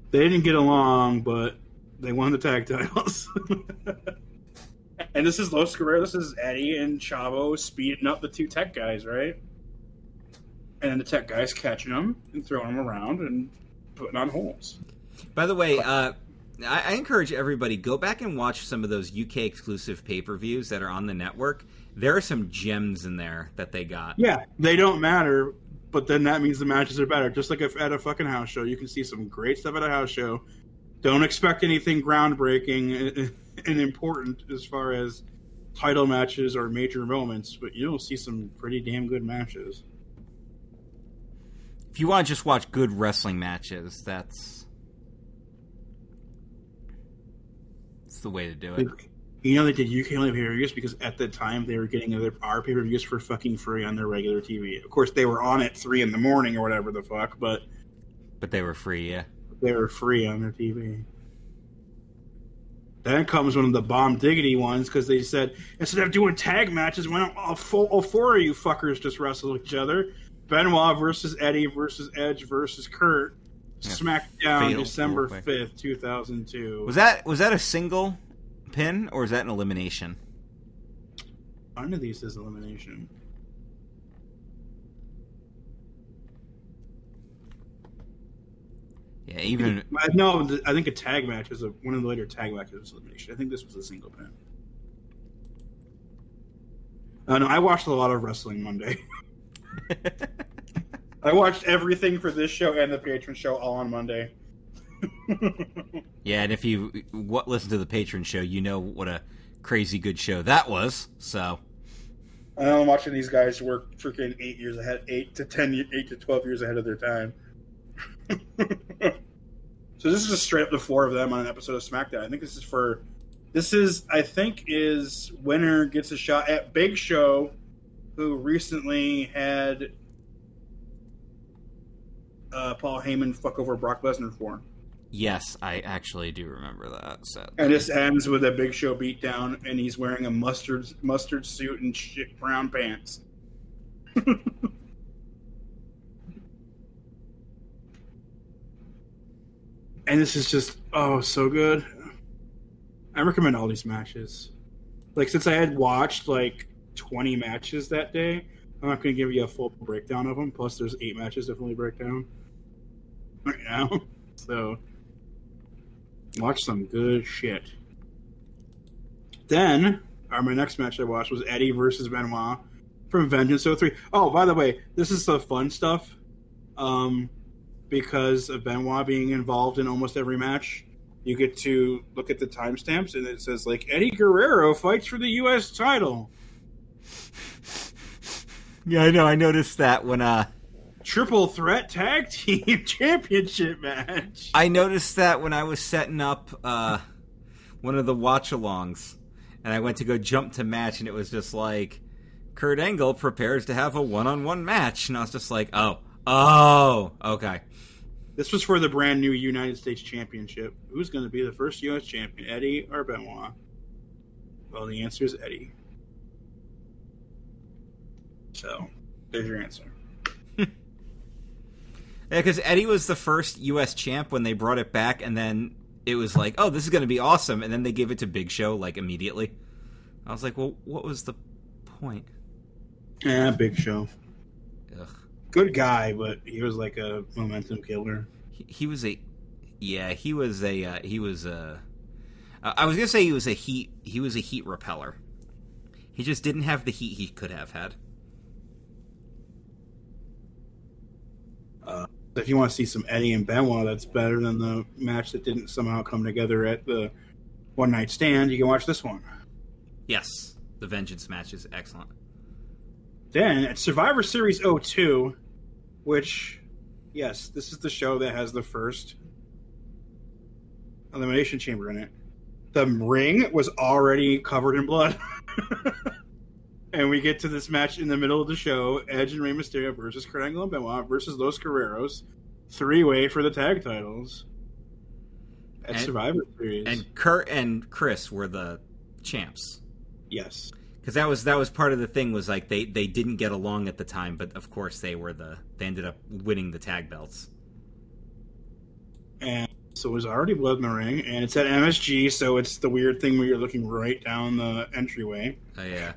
They didn't get along, but they won the tag titles. (laughs) and this is Los Guerreros. This is Eddie and Chavo speeding up the two tech guys, right? And the tech guys catching them and throwing them around and putting on holes. By the way, uh, I, I encourage everybody go back and watch some of those UK exclusive pay per views that are on the network. There are some gems in there that they got. Yeah, they don't matter, but then that means the matches are better. Just like if at a fucking house show, you can see some great stuff at a house show. Don't expect anything groundbreaking (laughs) and important as far as title matches or major moments, but you'll see some pretty damn good matches. If you want to just watch good wrestling matches, that's that's the way to do it. You know they did UK only pay per views because at the time they were getting other our pay per views for fucking free on their regular TV. Of course, they were on at three in the morning or whatever the fuck, but But they were free, yeah. they were free on their TV. Then comes one of the bomb diggity ones because they said instead of doing tag matches, why don't all four, all four of you fuckers just wrestle each other? Benoit versus Eddie versus Edge versus Kurt. Yeah, SmackDown December fifth, two thousand two. Was that was that a single pin or is that an elimination? None of these is elimination. Yeah, even I- No, I think a tag match is a, one of the later tag matches was elimination. I think this was a single pin. Uh, no, I watched a lot of wrestling Monday. (laughs) I watched everything for this show and the patron show all on Monday. yeah, and if you what listen to the patron show, you know what a crazy good show that was. So And I'm watching these guys work freaking eight years ahead, eight to ten, eight to twelve years ahead of their time. (laughs) so this is just straight up the four of them on an episode of SmackDown. I think this is for, this is I think is winner gets a shot at Big Show, who recently had uh, Paul Heyman fuck over Brock Lesnar for. him. yes, I actually do remember that. So And this ends with a Big Show beatdown, and he's wearing a mustard mustard suit and shit brown pants. (laughs) and this is just oh so good. I recommend all these matches. Like since I had watched like twenty matches that day, I'm not going to give you a full breakdown of them. Plus, there's eight matches fully break down right now. (laughs) So watch some good shit. Then, my next match I watched was Eddie versus Benoit from Vengeance 03. Oh, by the way, this is the fun stuff. Um, because of Benoit being involved in almost every match, you get to look at the timestamps and it says, like, Eddie Guerrero fights for the U.S. title. (laughs) yeah, I know. I noticed that when uh Triple threat tag team (laughs) championship match. I noticed that when I was setting up uh one of the watch alongs, and I went to go jump to match, and it was just like Kurt Angle prepares to have a one-on-one match, and I was just like, oh, oh, okay. This was for the brand new United States Championship. Who's going to be the first U.S. champion, Eddie or Benoit? Well, the answer is Eddie. So, there's your answer. (laughs) Yeah, because Eddie was the first U.S. champ when they brought it back, and then it was like, oh, this is going to be awesome, and then they gave it to Big Show like immediately. I was like, well, what was the point? Yeah, big show. Ugh. Good guy, but he was like a momentum killer. He, he was a, yeah, he was a, uh, he was a. Uh, I was gonna say he was a heat. He was a heat repeller. He just didn't have the heat he could have had. If you want to see some Eddie and Benoit, that's better than the match that didn't somehow come together at the One Night Stand, you can watch this one. Yes, the Vengeance match is excellent. Then at Survivor Series 02, which, yes, this is the show that has the first Elimination Chamber in it. The ring was already covered in blood. (laughs) and we get to this match in the middle of the show Edge and Rey Mysterio versus Kurt Angle and Benoit versus Los Guerreros. Three way for the tag titles at And- Survivor Series. And Kurt and Chris were the champs. yes. because that was that was part of the thing was like they they didn't get along at the time but of course they were the they ended up winning the tag belts And so there's already blood in the ring, and it's at MSG, so it's the weird thing where you're looking right down the entryway. oh yeah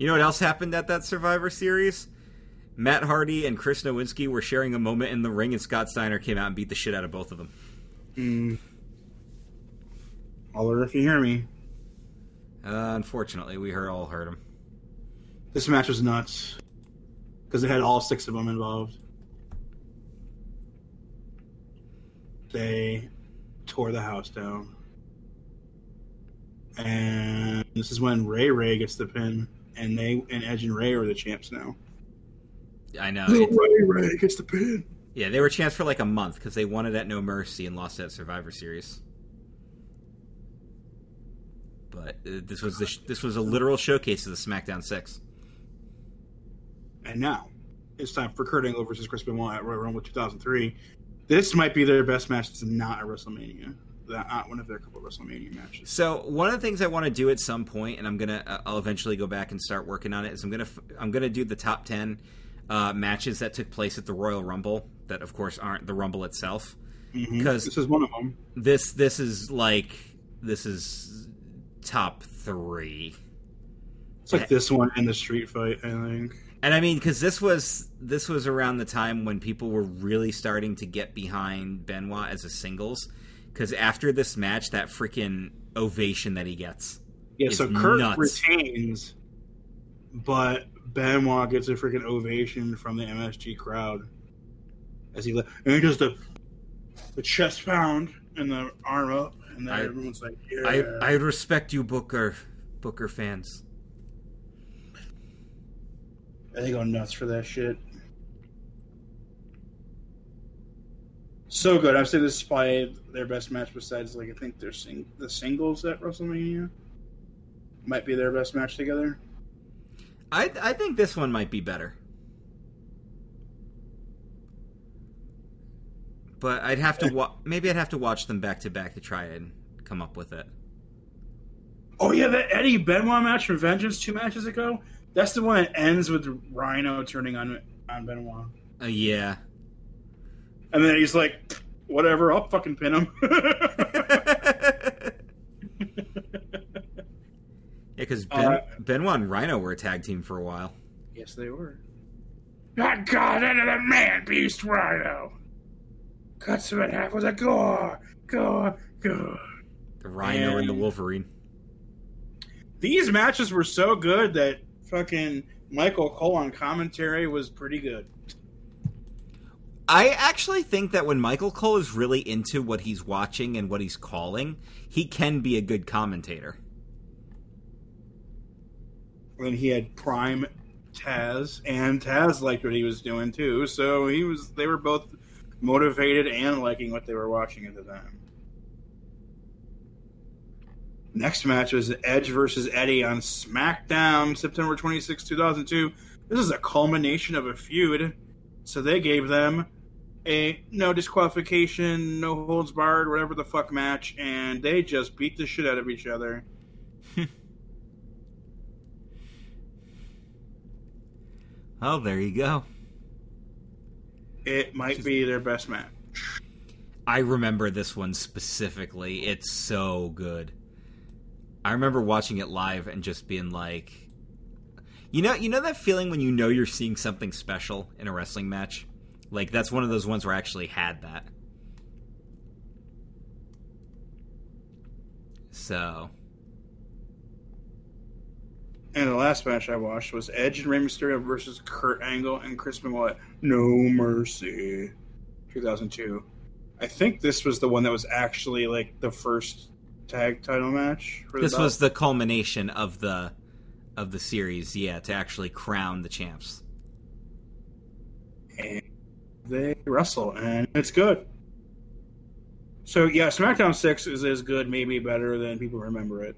you know what else happened at that survivor series matt hardy and chris nowinski were sharing a moment in the ring and scott steiner came out and beat the shit out of both of them Mm. Holler if you hear me. uh, unfortunately we heard all heard him This match was nuts because it had all six of them involved. They tore the house down, and this is when Rey Rey gets the pin, and they and Edge and Rey are the champs now. i know Little Rey Rey gets the pin. yeah they were champs for like a month because they won it at no mercy and lost it at survivor series but uh, this was the sh- this was a literal showcase of the smackdown 6 And now it's time for Kurt Angle versus Chris Benoit at Royal Rumble 2003. This might be their best match. It's not a WrestleMania. Not one of their couple WrestleMania matches. So one of the things I want to do at some point, and I'm gonna, uh, I'll eventually go back and start working on it. Is I'm gonna, f- I'm gonna do the top ten uh, matches that took place at the Royal Rumble. That of course aren't the Rumble itself. Because- this is one of them. This, this is like, this is top three. It's like this one and the street fight. I think. And I mean, because this was this was around the time when people were really starting to get behind Benoit as a singles. Because after this match, that freaking ovation that he gets. Yeah. So Kurt nuts. retains, but Benoit gets a freaking ovation from the MSG crowd as he le- and he does the the chest pound and the arm up, and then I- everyone's like, "Yeah." I I respect you, Booker Booker fans. They go nuts for that shit. So good. I've say this is probably their best match besides, like, I think their sing- the singles at WrestleMania might be their best match together. I I think this one might be better. But I'd have to wa- maybe I'd have to watch them back to back to try and come up with it. Oh yeah, that Eddie Benoit match from Vengeance two matches ago. That's the one that ends with Rhino turning on on Benoit, Uh, yeah. And then he's like, "Whatever, I'll fucking pin him." (laughs) Yeah, because ben, Uh, Benoit and Rhino were a tag team for a while. yes, they were. I got into the man beast Rhino. Cuts him in half with a gore, gore, gore. The Rhino and the Wolverine. These matches were so good that fucking Michael Cole on commentary was pretty good. I actually think that when Michael Cole is really into what he's watching and what he's calling, he can be a good commentator. When he had Prime Taz, and Taz liked what he was doing too, so he was. They were both motivated and liking what they were watching at the time. Next match was Edge versus Eddie on SmackDown, September 26, 2002. This is a culmination of a feud. So they gave them a no disqualification, no holds barred, whatever the fuck match, and they just beat the shit out of each other. (laughs) Oh, there you go. It might be their best match. I remember this one specifically. It's so good. I remember watching it live and just being like, you know, you know that feeling when you know you're seeing something special in a wrestling match. Like that's one of those ones where I actually had that. So And the last match I watched was Edge and Rey Mysterio versus Kurt Angle and Chris Benoit. No Mercy, 2002. I think this was the one that was actually like the first tag title match. this was the culmination of the of the series, yeah, to actually crown the champs. And they wrestle, and it's good. So yeah, SmackDown Six is as good, maybe better than people remember it.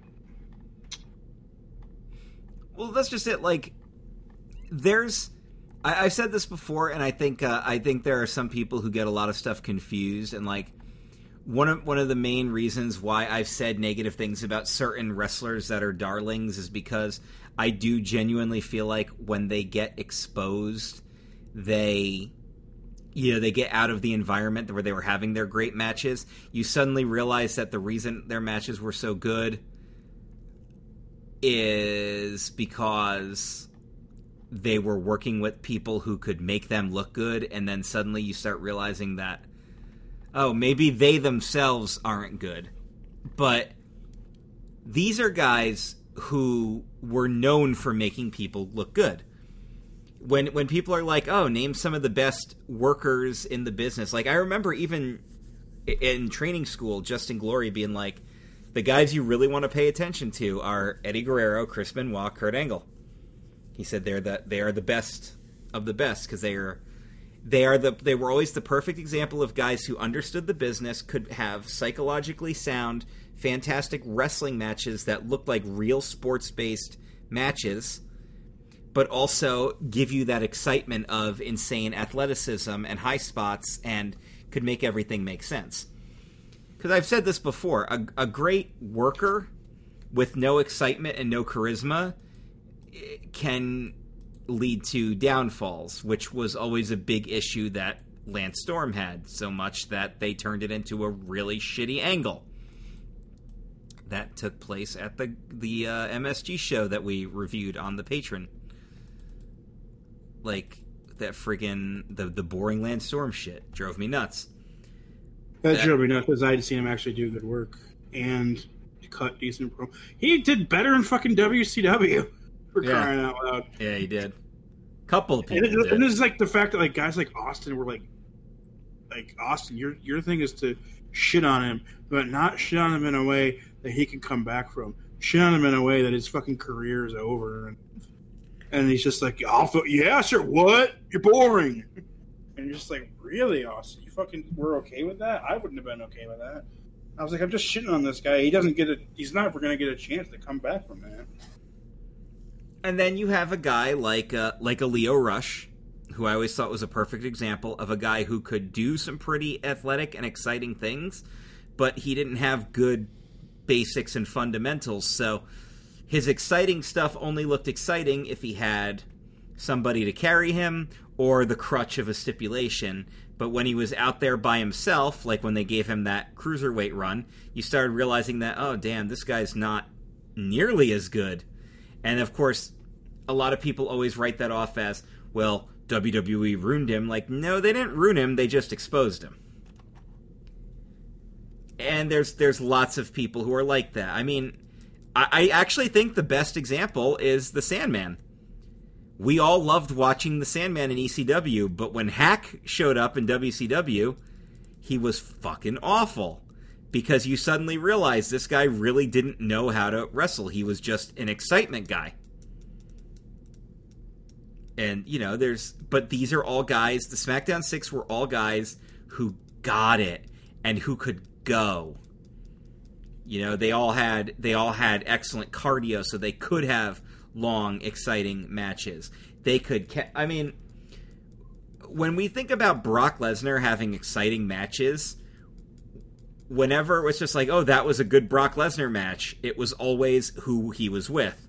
Well, that's just it. Like, there's, I, have said this before, and I think uh, I think there are some people who get a lot of stuff confused, and like one of one of the main reasons why I've said negative things about certain wrestlers that are darlings is because I do genuinely feel like when they get exposed, they you know they get out of the environment where they were having their great matches you suddenly realize that the reason their matches were so good is because they were working with people who could make them look good and then suddenly you start realizing that oh maybe they themselves aren't good. But these are guys who were known for making people look good when when people are like, "Oh, name some of the best workers in the business." Like I remember even in training school, Justin Glory being like, "The guys you really want to pay attention to are Eddie Guerrero, Chris Benoit, Kurt Angle." He said they're the they are the best of the best because they are they are the they were always the perfect example of guys who understood the business, could have psychologically sound, fantastic wrestling matches that looked like real sports based matches but also give you that excitement of insane athleticism and high spots and could make everything make sense. Because I've said this before a, a, great worker with no excitement and no charisma eh, can lead to downfalls, which was always a big issue that Lance Storm had, so much that they turned it into a really shitty angle. That took place at the the uh, MSG show that we reviewed on the Patreon like that friggin' the the boring Lance Storm shit drove me nuts. That, that drove me nuts because I had seen him actually do good work and cut decent pro. He did better in fucking WCW for yeah. crying out loud. Yeah, he did. Couple of people. And, it, and this is like the fact that like guys like Austin were like, like Austin, your your thing is to shit on him, but not shit on him in a way that he can come back from. Shit on him in a way that his fucking career is over and and he's just like, I'll yeah, sure. What? You're boring. And you're just like, really, Austin? You fucking were okay with that? I wouldn't have been okay with that. I was like, I'm just shitting on this guy. He doesn't get a. He's never going to get a chance to come back from that. And then you have a guy like uh, like a Lio Rush, who I always thought was a perfect example of a guy who could do some pretty athletic and exciting things, but he didn't have good basics and fundamentals. So his exciting stuff only looked exciting if he had somebody to carry him or the crutch of a stipulation. But when he was out there by himself, like when they gave him that cruiserweight run, you started realizing that, oh, damn, this guy's not nearly as good. And of course, a lot of people always write that off as, well, WWE ruined him. Like, no, they didn't ruin him, they just exposed him. And there's there's lots of people who are like that. I mean, I, I actually think the best example is the Sandman. We all loved watching the Sandman in ECW, but when Hak showed up in WCW, he was fucking awful because you suddenly realize this guy really didn't know how to wrestle. He was just an excitement guy. And, you know, there's, but these are all guys, the SmackDown 6 were all guys who got it and who could go. You know, they all had they all had excellent cardio, so they could have long, exciting matches. They could. I mean, when we think about Brock Lesnar having exciting matches, whenever it was just like, oh, that was a good Brock Lesnar match, it was always who he was with.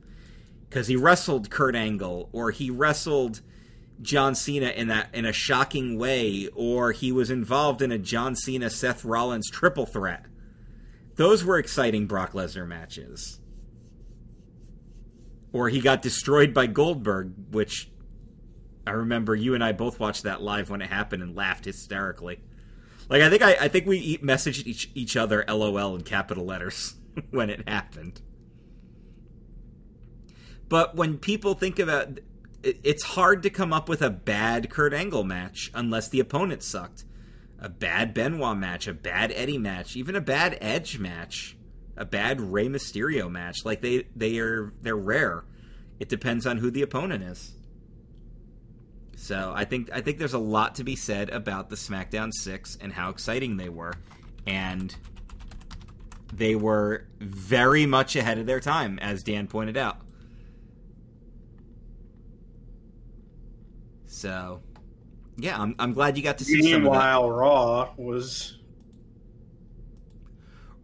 Because he wrestled Kurt Angle, or he wrestled John Cena in that in a shocking way, or he was involved in a John Cena Seth Rollins triple threat. Those were exciting Brock Lesnar matches. Or he got destroyed by Goldberg, which I remember you and I both watched that live when it happened and laughed hysterically. Like I think I, I think we messaged each each other LOL in capital letters (laughs) when it happened. But when people think about it's hard to come up with a bad Kurt Angle match unless the opponent sucked. A bad Benoit match, a bad Eddie match, even a bad Edge match, a bad Rey Mysterio match. Like they they are they're rare. It depends on who the opponent is. So I think I think there's a lot to be said about the SmackDown Six and how exciting they were, and they were very much ahead of their time, as Dan pointed out. So, yeah, I'm I'm glad you got to see some of that. Meanwhile, Raw was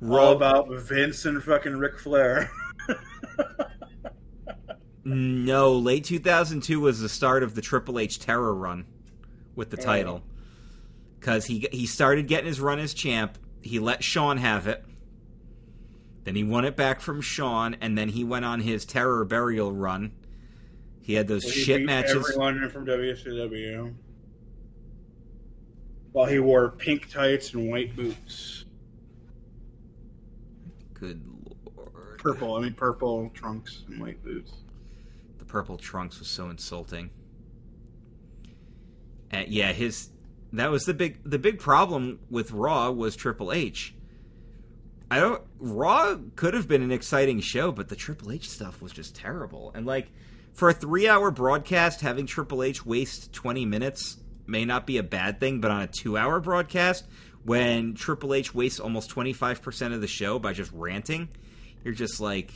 all Raw, about Vince and fucking Ric Flair. no, late 2002 was the start of the Triple H Terror Run with the Oh. title, because he he started getting his run as champ. He let Shawn have it. Then he won it back from Shawn, and then he went on his Terror Burial run. He had those He shit matches. Everyone from WCW. While he wore pink tights and white boots. Good lord. Purple, I mean purple trunks and white boots. The purple trunks was so insulting. And yeah, his that was the big the big problem with Raw was Triple H. I don't Raw could have been an exciting show, but the Triple H stuff was just terrible. And like for a 3-hour broadcast having Triple H waste 20 minutes may not be a bad thing, but on a 2-hour broadcast when Triple H wastes almost 25% of the show by just ranting, you're just like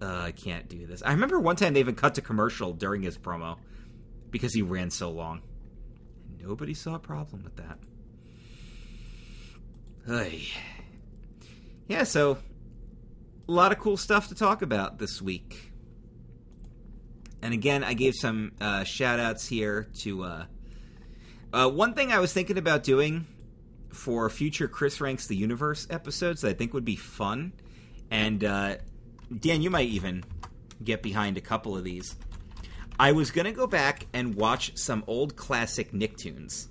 uh, I can't do this. I remember one time they even cut to commercial during his promo because he ran so long. Nobody saw a problem with that. Hey. Yeah, so a lot of cool stuff to talk about this week. And again, I gave some uh, shout outs here to. Uh, uh, one thing I was thinking about doing for future Chris Ranks the Universe episodes that I think would be fun, and uh, Dan, you might even get behind a couple of these. I was going to go back and watch some old classic Nicktoons,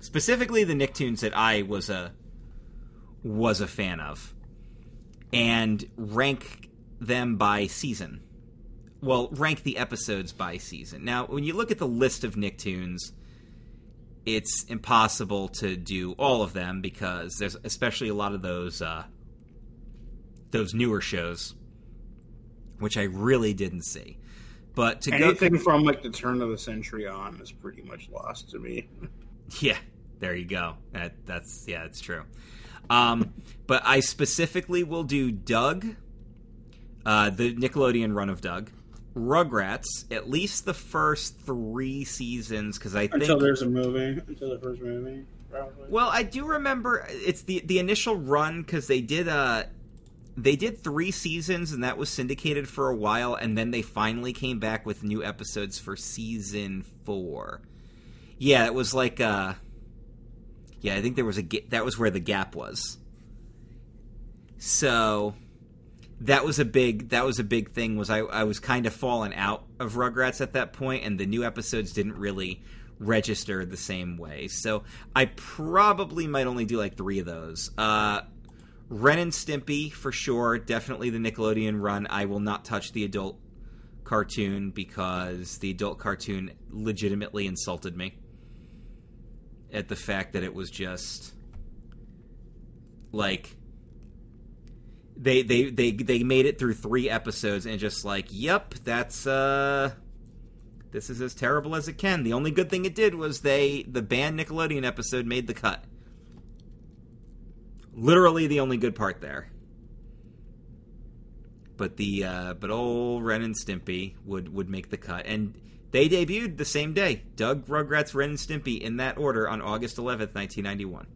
specifically the Nicktoons that I was a was a fan of, and rank them by season. Well, rank the episodes by season. Now, when you look at the list of Nicktoons, it's impossible to do all of them because there's especially a lot of those uh, those newer shows, which I really didn't see. But to go, Anything from like the turn of the century on is pretty much lost to me. (laughs) Yeah, there you go. That that's yeah, it's true. Um, but I specifically will do Doug, uh, the Nickelodeon run of Doug, Rugrats, at least the first three seasons because I think Until there's a movie, until the first movie, probably. Well, I do remember it's the the initial run because they did uh they did three seasons and that was syndicated for a while, and then they finally came back with new episodes for season four. Yeah, it was like uh yeah, I think there was a that was where the gap was. So that was a big that was a big thing was I I was kind of falling out of Rugrats at that point and the new episodes didn't really register the same way. So I probably might only do like 3 of those. Uh Ren and Stimpy for sure, definitely the Nickelodeon run. I will not touch the adult cartoon because the adult cartoon legitimately insulted me at the fact that it was just like they they they they made it through three episodes and just like yep that's uh this is as terrible as it can. The only good thing it did was they the banned nickelodeon episode made the cut. Literally the only good part there. But the uh but old ren and stimpy would would make the cut. And they debuted the same day. Doug rugrats ren and stimpy in that order on august 11th 1991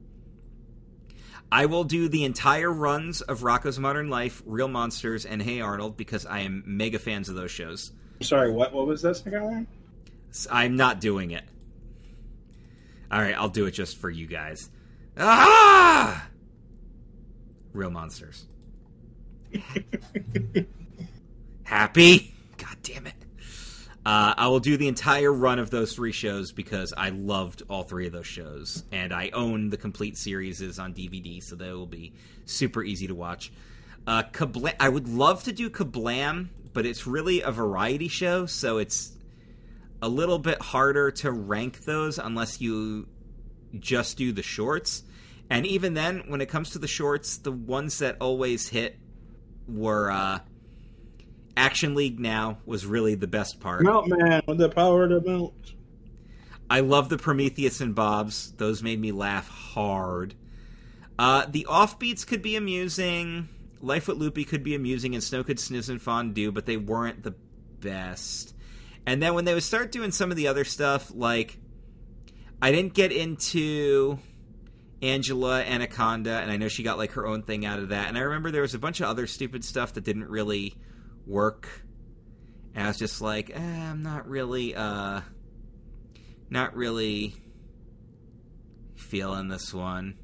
I will do the entire runs of Rocko's Modern Life, Real Monsters, and Hey Arnold because I am mega fans of those shows. Sorry, what? What was this second one? I'm not doing it. All right, I'll do it just for you guys. Ah! Real Monsters. (laughs) Happy? God damn it. Uh, I will do the entire run of those three shows because I loved all three of those shows, and I own the complete series on DVD, so they will be super easy to watch. Uh, Kablam, I would love to do Kablam, but it's really a variety show, so it's a little bit harder to rank those unless you just do the shorts. And even then, when it comes to the shorts, the ones that always hit were uh, Action League Now was really the best part. Melt Man with the power to melt. I love the Prometheus and Bobs; those made me laugh hard. Uh, the offbeats could be amusing. Life with Loopy could be amusing, and Snow could snooze and fondue, but they weren't the best. And then when they would start doing some of the other stuff, like I didn't get into Angela Anaconda, and I know she got like her own thing out of that. And I remember there was a bunch of other stupid stuff that didn't really work. And I was just like, eh, I'm not really, uh, not really feeling this one.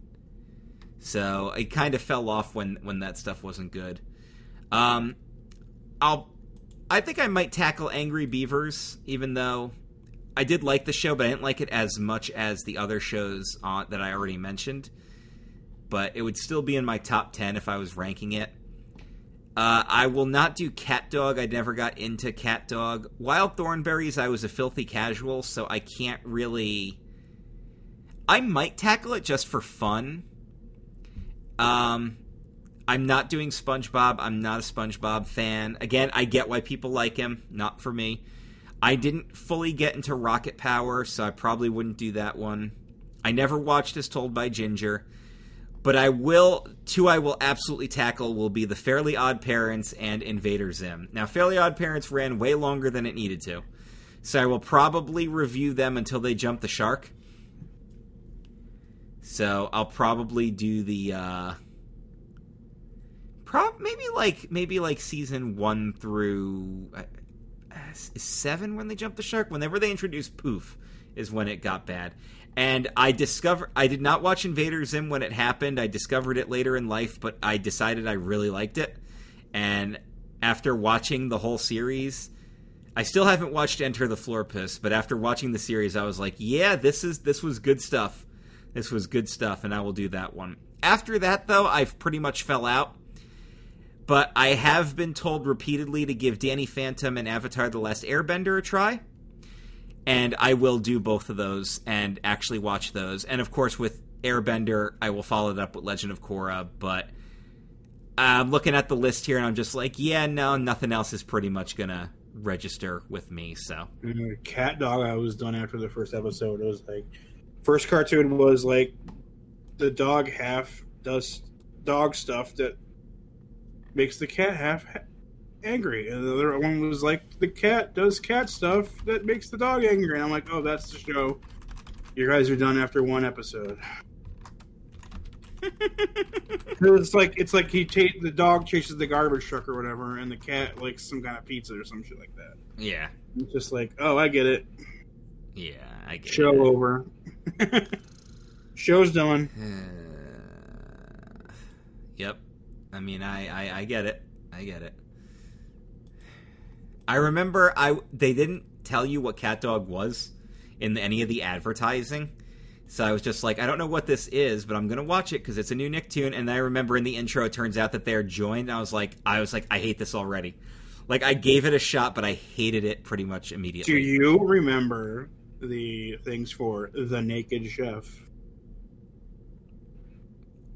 So it kind of fell off when when that stuff wasn't good. Um, I'll, I think I might tackle Angry Beavers, even though I did like the show, but I didn't like it as much as the other shows on, that I already mentioned. But it would still be in my top ten if I was ranking it. Uh, I will not do Cat Dog. I never got into Cat Dog. Wild Thornberrys, I was a filthy casual, so I can't really. I might tackle it just for fun. Um, I'm not doing SpongeBob. I'm not a SpongeBob fan. Again, I get why people like him. Not for me. I didn't fully get into Rocket Power, so I probably wouldn't do that one. I never watched As Told by Ginger. But I will, two I will absolutely tackle will be The Fairly Odd Parents and Invader Zim. Now, Fairly Odd Parents ran way longer than it needed to. So I will probably review them until they jump the shark. So I'll probably do the, uh, prob maybe like maybe like season one through uh, seven when they jump the shark. Whenever they introduce poof, is when it got bad. And I discovered I did not watch Invader Zim when it happened. I discovered it later in life, but I decided I really liked it. And after watching the whole series, I still haven't watched Enter the Florpus, but after watching the series, I was like, yeah, this is this was good stuff. This was good stuff, and I will do that one. After that, though, I've pretty much fell out. But I have been told repeatedly to give Danny Phantom and Avatar The Last Airbender a try. And I will do both of those and actually watch those. And of course, with Airbender, I will follow it up with Legend of Korra. But I'm looking at the list here and I'm just like, yeah, no, nothing else is pretty much to register with me. So, Cat Dog, I was done after the first episode. It was like, first cartoon was like the dog half does dog stuff that makes the cat half angry, and the other one was like the cat does cat stuff that makes the dog angry. And I'm like, oh, that's the show. You guys are done after one episode. (laughs) it's like it's like he ta- the dog chases the garbage truck or whatever, and the cat likes some kind of pizza or some shit like that. yeah. It's just like, oh, I get it. Yeah, I get Show it. over. (laughs) Show's done. Uh, yep. I mean, I, I I get it. I get it. I remember I they didn't tell you what Cat Dog was in any of the advertising. So I was just like, I don't know what this is, but I'm gonna watch it because it's a new Nicktoon. And I remember in the intro, it turns out that they're joined. And I was like, I was like, I hate this already. Like I gave it a shot, but I hated it pretty much immediately. Do you remember the things for the Naked Chef?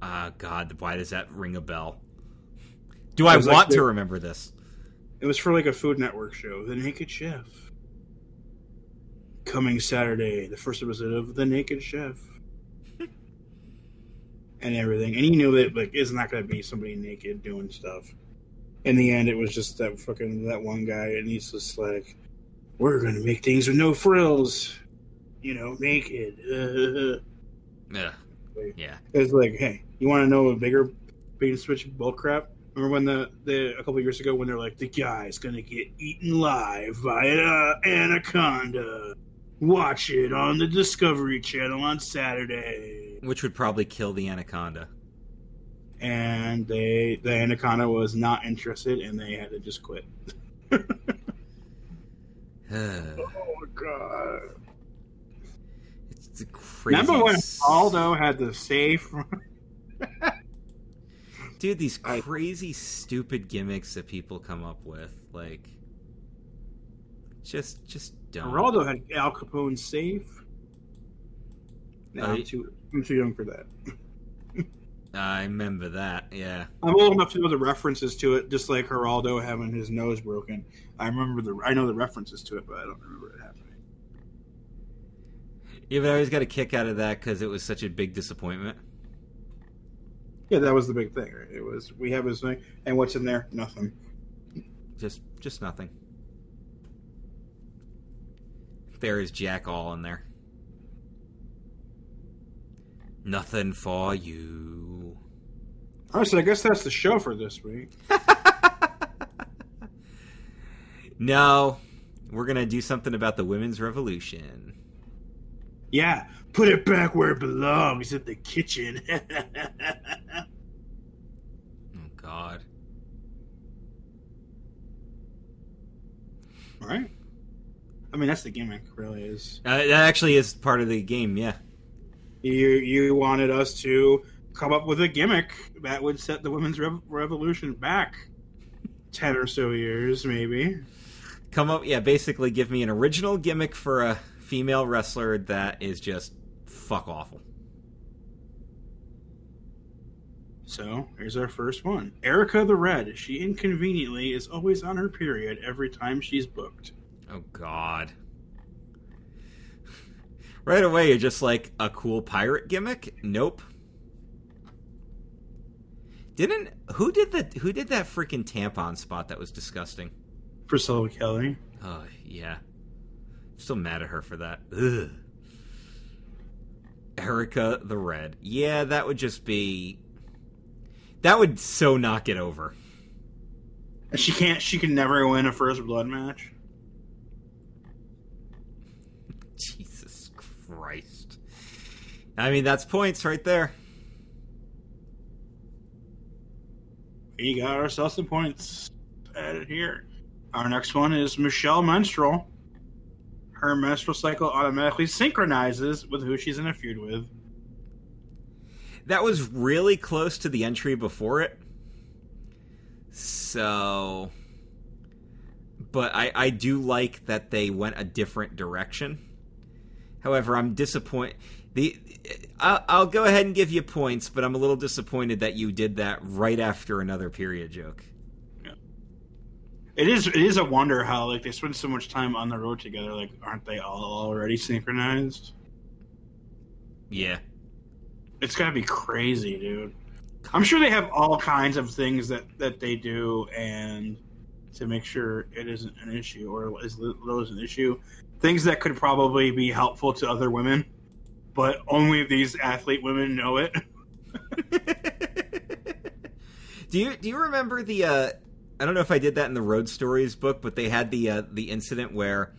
Ah, God, why does that ring a bell? Do I like want the- to remember this? It was for like a Food Network show, The Naked Chef. Coming Saturday, the first episode of The Naked Chef. (laughs) and everything. And you knew that like it's not gonna be somebody naked doing stuff. In the end it was just that fucking that one guy and he's just like We're gonna make things with no frills. You know, naked. (laughs) Yeah, yeah. It's like, hey, you want to know a bigger bait and switch bull crap? Remember when the, the a couple years ago when they're like, the guy's gonna get eaten live by an uh, anaconda. Watch it on the Discovery Channel on Saturday. Which would probably kill the anaconda. And they the anaconda was not interested, and they had to just quit. (sighs) Oh god! It's the crazy. Remember when Aldo had the safe? (laughs) dude? These I- crazy, stupid gimmicks that people come up with, like, just, just don't. Geraldo had Al Capone's safe. No, Oh, I'm too I'm too young for that. (laughs) I remember that. Yeah. I'm old enough to know the references to it, just like Geraldo having his nose broken. I remember the I know the references to it, but I don't remember it happening. Yeah, but I always got a kick out of that because it was such a big disappointment. Yeah, that was the big thing. Right? It was we have his thing, and what's in there? Nothing. Just, just nothing. There is Jack all in there. Nothing for you. Honestly, I guess that's the show for this week. (laughs) No, we're gonna do something about the women's revolution. Yeah, put it back where it belongs in the kitchen. (laughs) Oh God. All right. I mean, that's the gimmick. Really is. Uh, that actually is part of the game. Yeah. You you wanted us to come up with a gimmick that would set the women's rev- revolution back ten or so years, maybe. Come up. Yeah. Basically, give me an original gimmick for a female wrestler that is just fuck awful. So here's our first one. Erica the Red. She inconveniently is always on her period every time she's booked. Oh God. (laughs) Right away, you're just like a cool pirate gimmick. Nope. Didn't who did the who did that freaking tampon spot that was disgusting? Priscilla Kelly. Oh yeah, I'm still mad at her for that. Ugh. Erica the Red. Yeah, that would just be. That would so not get over. She can't. She can never win a first blood match. Jesus Christ. I mean, that's points right there. We got ourselves some points added here. Our next one is Michelle Menstrual. Her menstrual cycle automatically synchronizes with who she's in a feud with. That was really close to the entry before it. So. But I, I do like that they went a different direction. However, I'm disappointed. The I'll, I'll go ahead and give you points, but I'm a little disappointed that you did that right after another period joke. It is it is a wonder how like they spend so much time on the road together. Like, aren't they all already synchronized? Yeah. It's gotta be crazy, dude. I'm sure they have all kinds of things that that they do and to make sure it isn't an issue or is low is an issue. Things that could probably be helpful to other women, but only these athlete women know it. (laughs) do you do you remember the uh I don't know if I did that in the Road Stories book, but they had the uh, the incident where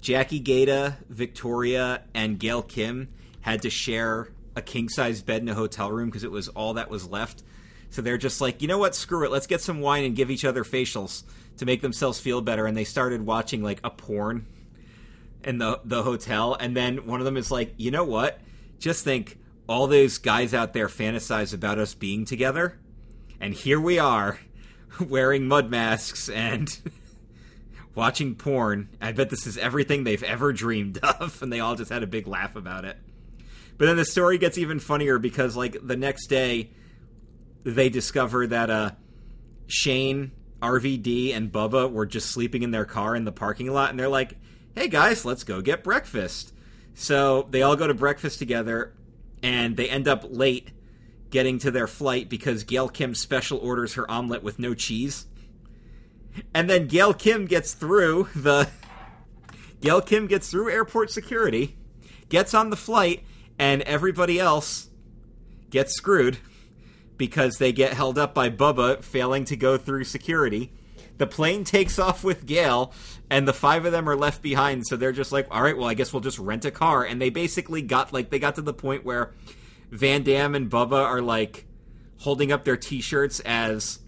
Jackie Gayda, Victoria, and Gail Kim had to share a king size bed in a hotel room because it was all that was left. So they're just like, you know what, screw it, let's get some wine and give each other facials to make themselves feel better. And they started watching like a porn in the the hotel, and then one of them is like, you know what, just think all those guys out there fantasize about us being together, and here we are (laughs) wearing mud masks and (laughs) watching porn. I bet this is everything they've ever dreamed (laughs) of, and they all just had a big laugh about it. But then the story gets even funnier because, like, the next day, they discover that uh, Shane, RVD, and Bubba were just sleeping in their car in the parking lot, and they're like, "Hey guys, let's go get breakfast." So they all go to breakfast together, and they end up late getting to their flight because Gail Kim special orders her omelet with no cheese. And then Gail Kim gets through the Gail Kim gets through airport security, gets on the flight, and everybody else gets screwed because they get held up by Bubba failing to go through security. The plane takes off with Gail, and the five of them are left behind. So they're just like, all right, well, I guess we'll just rent a car. And they basically got like they got to the point where Van Dam and Bubba are like holding up their T-shirts as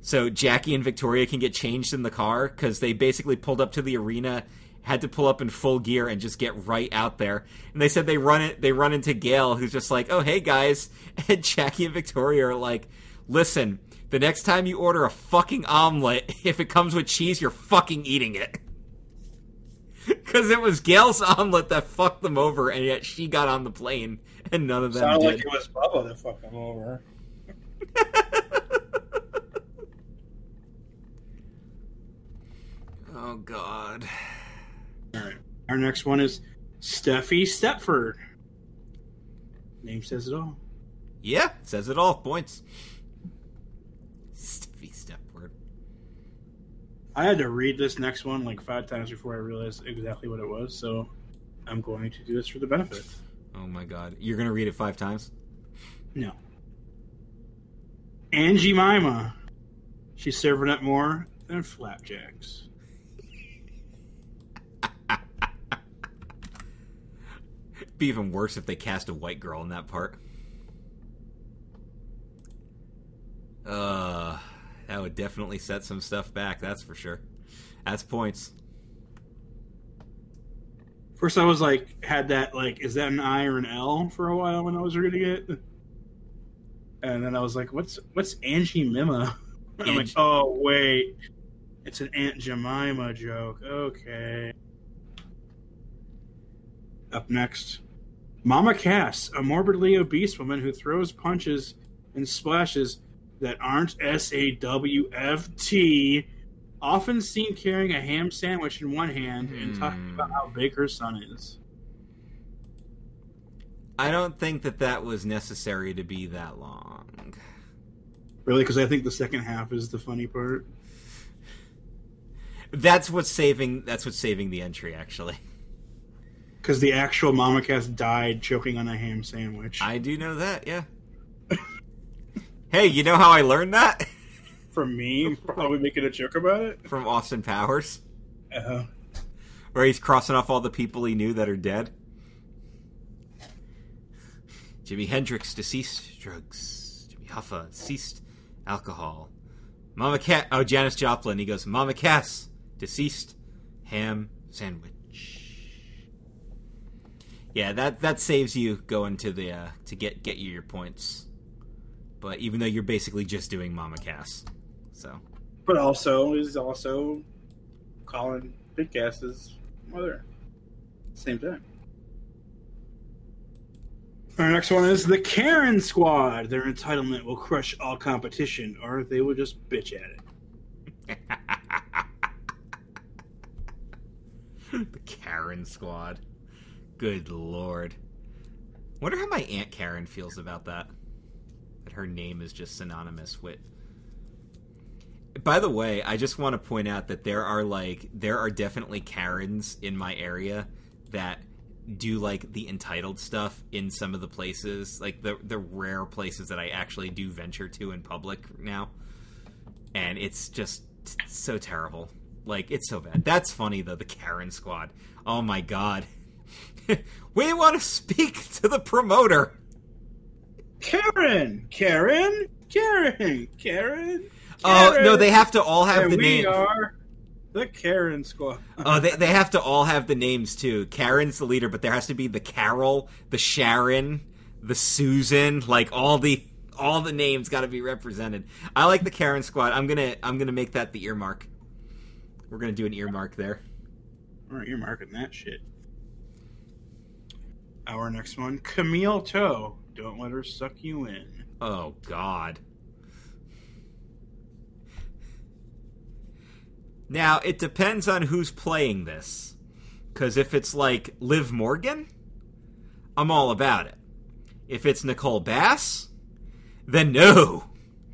so Jackie and Victoria can get changed in the car because they basically pulled up to the arena, had to pull up in full gear and just get right out there. And they said they run it, they run into Gail, who's just like, "Oh hey guys," (laughs) and Jackie and Victoria are like, "Listen." The next time you order a fucking omelet, (laughs) if it comes with cheese, you're fucking eating it. (laughs) Because it was Gail's omelet that fucked them over, and yet she got on the plane (laughs) and none of them Sounded did. like it was Bubba that fucked him over. (laughs) oh God. All right. Our next one is Steffi Stepford. Name says it all. Yeah, says it all. Points. Steffi Stepford. I had to read this next one like five times before I realized exactly what it was, so I'm going to do this for the benefit. Oh my God. You're gonna read it five times? No. Angie Mima. She's serving up more than flapjacks. It'd (laughs) be even worse if they cast a white girl in that part. Uh, that would definitely set some stuff back. That's for sure. That's points. First, I was like, had that like, is that an I or an L for a while when I was reading it, and then I was like, what's what's Angie Mima? (laughs) I'm like, oh wait, it's an Aunt Jemima joke. Okay. Up next, Mama Cass, a morbidly obese woman who throws punches and splashes that aren't S A W F T, often seen carrying a ham sandwich in one hand and talking Hmm. about how big her son is. I don't think that that was necessary to be that long. Really, because I think the second half is the funny part. That's what's saving. That's what's saving the entry. Actually, Because the actual Mama Cass died choking on a ham sandwich. I do know that. Yeah. (laughs) hey, you know how I learned that (laughs) From me, probably making a joke about it. from Austin Powers, Uh, where he's crossing off all the people he knew that are dead. Jimi Hendrix deceased drugs. Jimmy Hoffa deceased alcohol. Mama Cat. Oh, Janis Joplin. He goes, Mama Cass deceased ham sandwich. Yeah, that that saves you going to the uh, to get get you your points. But even though you're basically just doing Mama Cass, so but also is also calling Big Cass's mother. Same time. Our next one is the Karen Squad. Their entitlement will crush all competition, or they will just bitch at it. (laughs) the Karen squad. Good lord. Wonder how my aunt Karen feels about that. That her name is just synonymous with. By the way, I just want to point out that there are like there are definitely Karens in my area that do like the entitled stuff in some of the places, like the the rare places that I actually do venture to in public now. And it's just so terrible. Like it's so bad. That's funny though, the Karen squad. Oh my god. (laughs) we want to speak to the promoter. Karen, Karen, Karen, Karen. Oh no, they have to all have and the we name. are the Karen Squad. Oh, they, they have to all have the names too. Karen's the leader, but there has to be the Carol, the Sharon, the Susan, like all the all the names got to be represented. I like the Karen squad. I'm gonna I'm gonna make that the earmark. We're gonna do an earmark there. All right, you're marking that shit. Our next one, Camille Toe. Don't let her suck you in. Oh God. Now it depends on who's playing this, because if it's like Liv Morgan, I'm all about it. If it's Nicole Bass, then no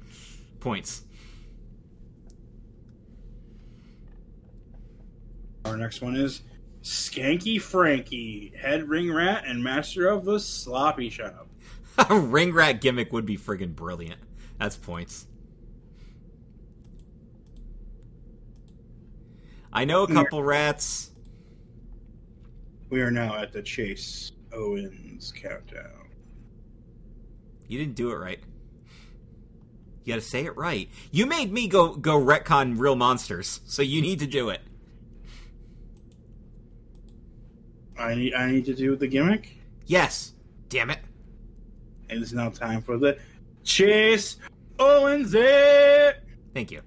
(laughs) points. Our next one is Skanky Frankie, head ring rat and master of the sloppy shop. (laughs) A ring rat gimmick would be friggin' brilliant. That's points. I know a couple rats. We are now at the Chase Owens countdown. You didn't do it right. You got to say it right. You made me go go retcon real monsters, so you need to do it. I need I need to do the gimmick. Yes. Damn it. It is now time for the Chase Owens it. Thank you.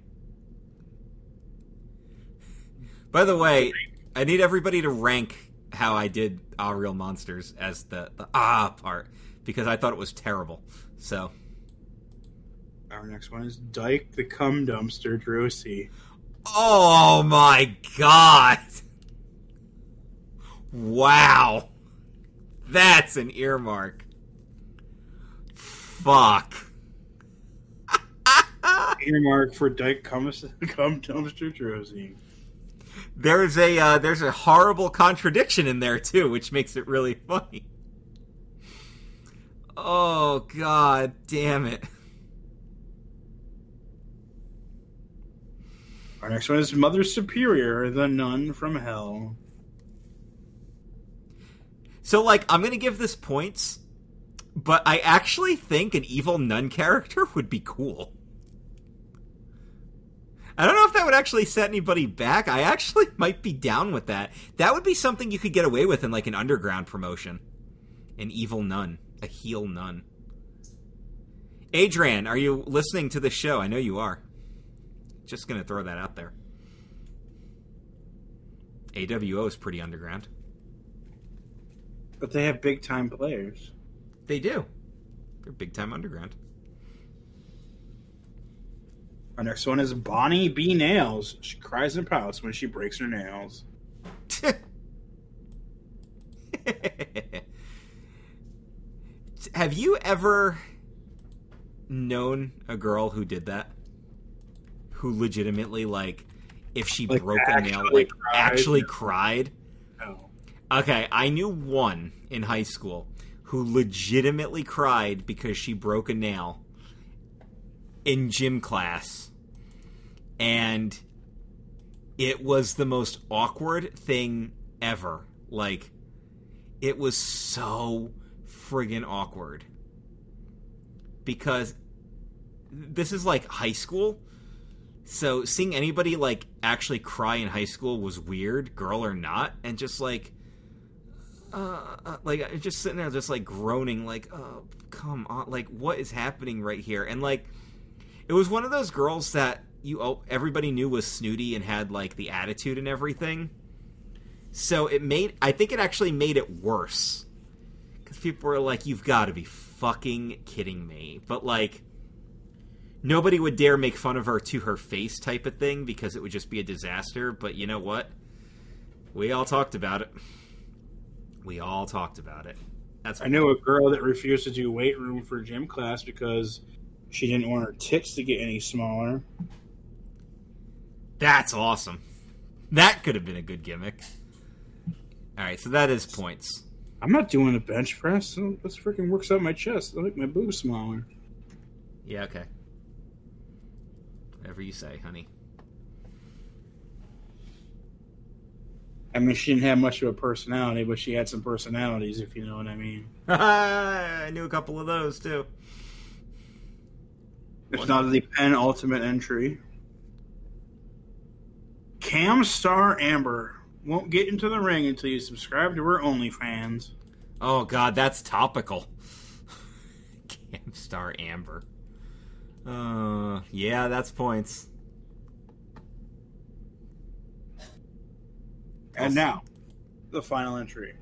By the way, I need everybody to rank how I did Ah Real Monsters as the, the ah part. because I thought it was terrible. So Our next one is Dyke the Cum Dumpster Drosy. Oh my god. Wow. That's an earmark. Fuck. Earmark for Dyke Cum, cum Dumpster Drosy. There's a uh, there's a horrible contradiction in there too, which makes it really funny. Oh god damn it. Our next one is Mother Superior, the nun from hell. So like I'm going to give this points, but I actually think an evil nun character would be cool. I don't know if that would actually set anybody back. I actually (laughs) might be down with that. That would be something you could get away with in like an underground promotion. An evil nun, a heel nun. Adrian, are you listening to the show? I know you are. Just going to throw that out there. AWO is pretty underground. But they have big time players. They do. They're big time underground. Our next one is Bonnie B. Nails. She cries and pouts when she breaks her nails. (laughs) Have you ever known a girl who did that? Who legitimately, like, if she Like, broke a nail, like, cried? actually cried? No. Okay, I knew one in high school who legitimately cried because she broke a nail in gym class. And it was the most awkward thing ever. Like, it was so friggin' awkward. Because this is like high school. So seeing anybody like actually cry in high school was weird, girl or not, and just like uh, uh, like just sitting there just like groaning like oh come on like what is happening right here and like it was one of those girls that you oh, everybody knew was snooty and had like the attitude and everything. So it made i think it actually made it worse. Because people were like you've got to be fucking kidding me. But like nobody would dare make fun of her to her face type of thing because it would just be a disaster. But you know what? We all talked about it. We all talked about it. That's I knew a girl that refused to do weight room for gym class because she didn't want her tits to get any smaller. That's awesome. That could have been a good gimmick. All right, so that is points. I'm not doing a bench press. So This freaking works out my chest. I like my boobs smaller. Yeah, okay. Whatever you say, honey. I mean, she didn't have much of a personality, but she had some personalities, if you know what I mean. (laughs) I knew a couple of those too. It's not the penultimate entry. Cam Star Amber won't get into the ring until you subscribe to her OnlyFans. Oh god, that's topical. (laughs) Camstar Amber. Uh, yeah, that's points. And now, the final entry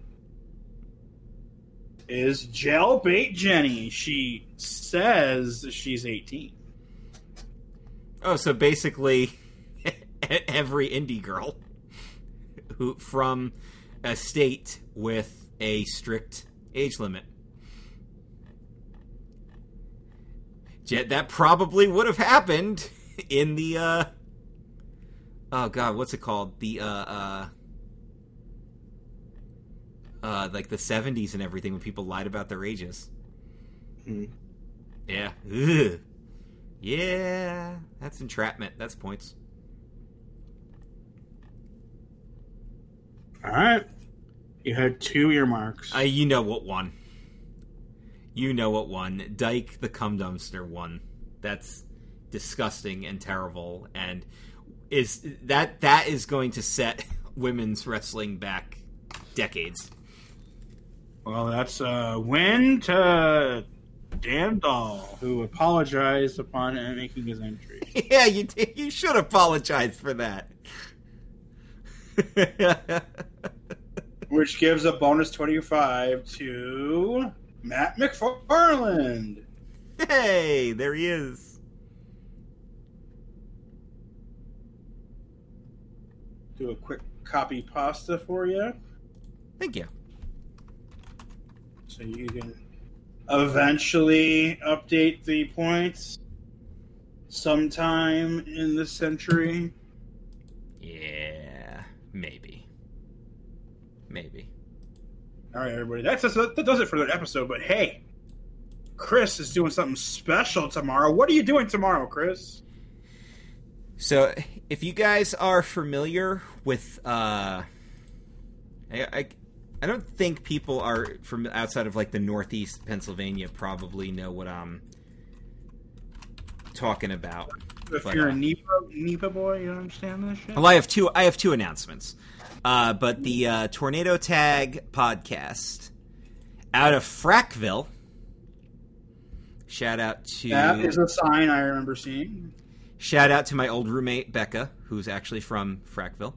is Jailbait Jenny. She says she's 18. Oh, so basically, every indie girl (laughs) who from a state with a strict age limit. Jet, that probably would have happened (laughs) in the uh oh god, what's it called? The uh uh uh like the 70s and everything when people lied about their ages. Hmm. Yeah. Ugh. (laughs) Yeah, that's entrapment. That's points. All right. You had two earmarks. Uh, you know what one. You know what one. Dyke the cum dumpster one. That's disgusting and terrible and is that that is going to set (laughs) women's wrestling back decades. well, that's a win to Dan who apologized upon making his entry. (laughs) yeah, you you should apologize for that. (laughs) which gives a bonus 25 to Matt McFarland. Hey, there he is. Do a quick copy pasta for you Thank you. so you can eventually update the points sometime in this century. Yeah, maybe. Maybe. All right, everybody. That's that does it for that episode. But hey, Chris is doing something special tomorrow. What are you doing tomorrow, Chris? So, if you guys are familiar with, uh, I, I, I don't think people are from outside of like the Northeast Pennsylvania probably know what I'm talking about. If But, you're a NEPA, NEPA boy, you understand this shit. Well, I have two. I have two announcements. Uh, but the uh, Tornado Tag podcast out of Frackville. Shout out to That is a sign I remember seeing. Shout out to my old roommate Becca, who's actually from Frackville.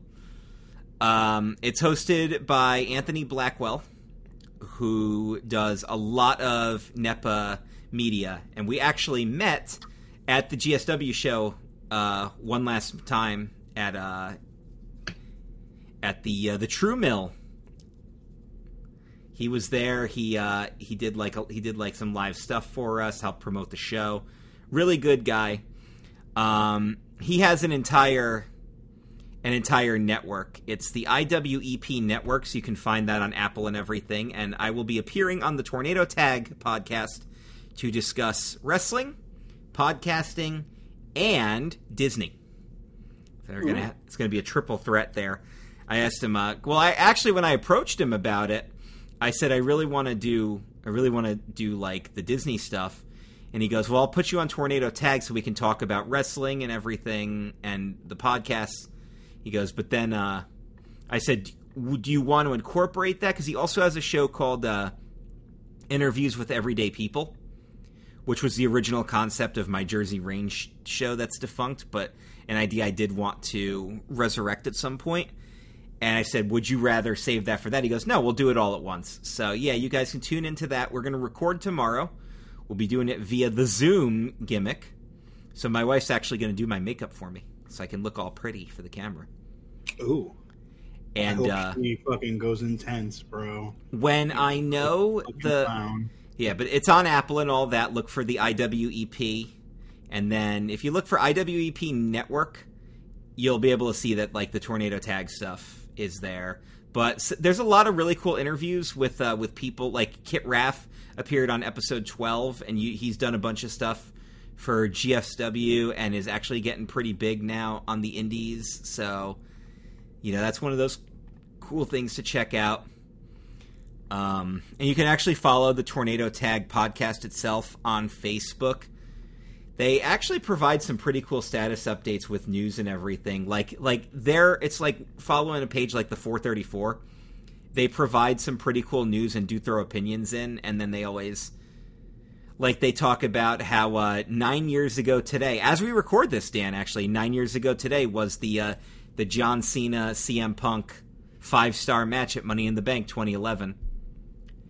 Um, it's hosted by Anthony Blackwell, who does a lot of NEPA media, and we actually met at the GSW show uh, one last time at uh, at the uh, the True Mill. He was there. He uh, he did like a, he did like some live stuff for us, helped promote the show. Really good guy. Um, he has an entire an entire network. It's the IWEP network, so you can find that on Apple and everything. And I will be appearing on the Tornado Tag podcast to discuss wrestling, podcasting, and Disney. So they're gonna it's gonna be a triple threat there. I asked him. Uh, well, I actually when I approached him about it, I said I really want to do I really want to do like the Disney stuff. And he goes, "Well, I'll put you on Tornado Tag so we can talk about wrestling and everything and the podcasts." He goes, "But then uh, I said, do you want to incorporate that? Because he also has a show called uh, Interviews with Everyday People, which was the original concept of my Jersey Range show that's defunct, but an idea I did want to resurrect at some point. And I said, Would you rather save that for that? He goes, No, we'll do it all at once. So, yeah, you guys can tune into that. We're going to record tomorrow. We'll be doing it via the Zoom gimmick. So, my wife's actually going to do my makeup for me so I can look all pretty for the camera. Ooh. And I uh, she fucking goes intense, bro. when I know the. clown. Yeah, but it's on Apple and all that. Look for the IWEP. And then if you look for IWEP Network, you'll be able to see that like the tornado tag stuff is there. But there's a lot of really cool interviews with uh, with people like Kit Raff appeared on episode 12 and you, he's done a bunch of stuff for GFW and is actually getting pretty big now on the indies. So, you know, that's one of those cool things to check out. Um, and you can actually follow the Tornado Tag podcast itself on Facebook. They actually provide some pretty cool status updates with news and everything. Like like there it's like following a page like the 434. They provide some pretty cool news and do throw opinions in and then they always like they talk about how uh, nine years ago today, as we record this, Dan, actually nine years ago today was the uh, the John Cena CM Punk five star match at Money in the Bank 2011.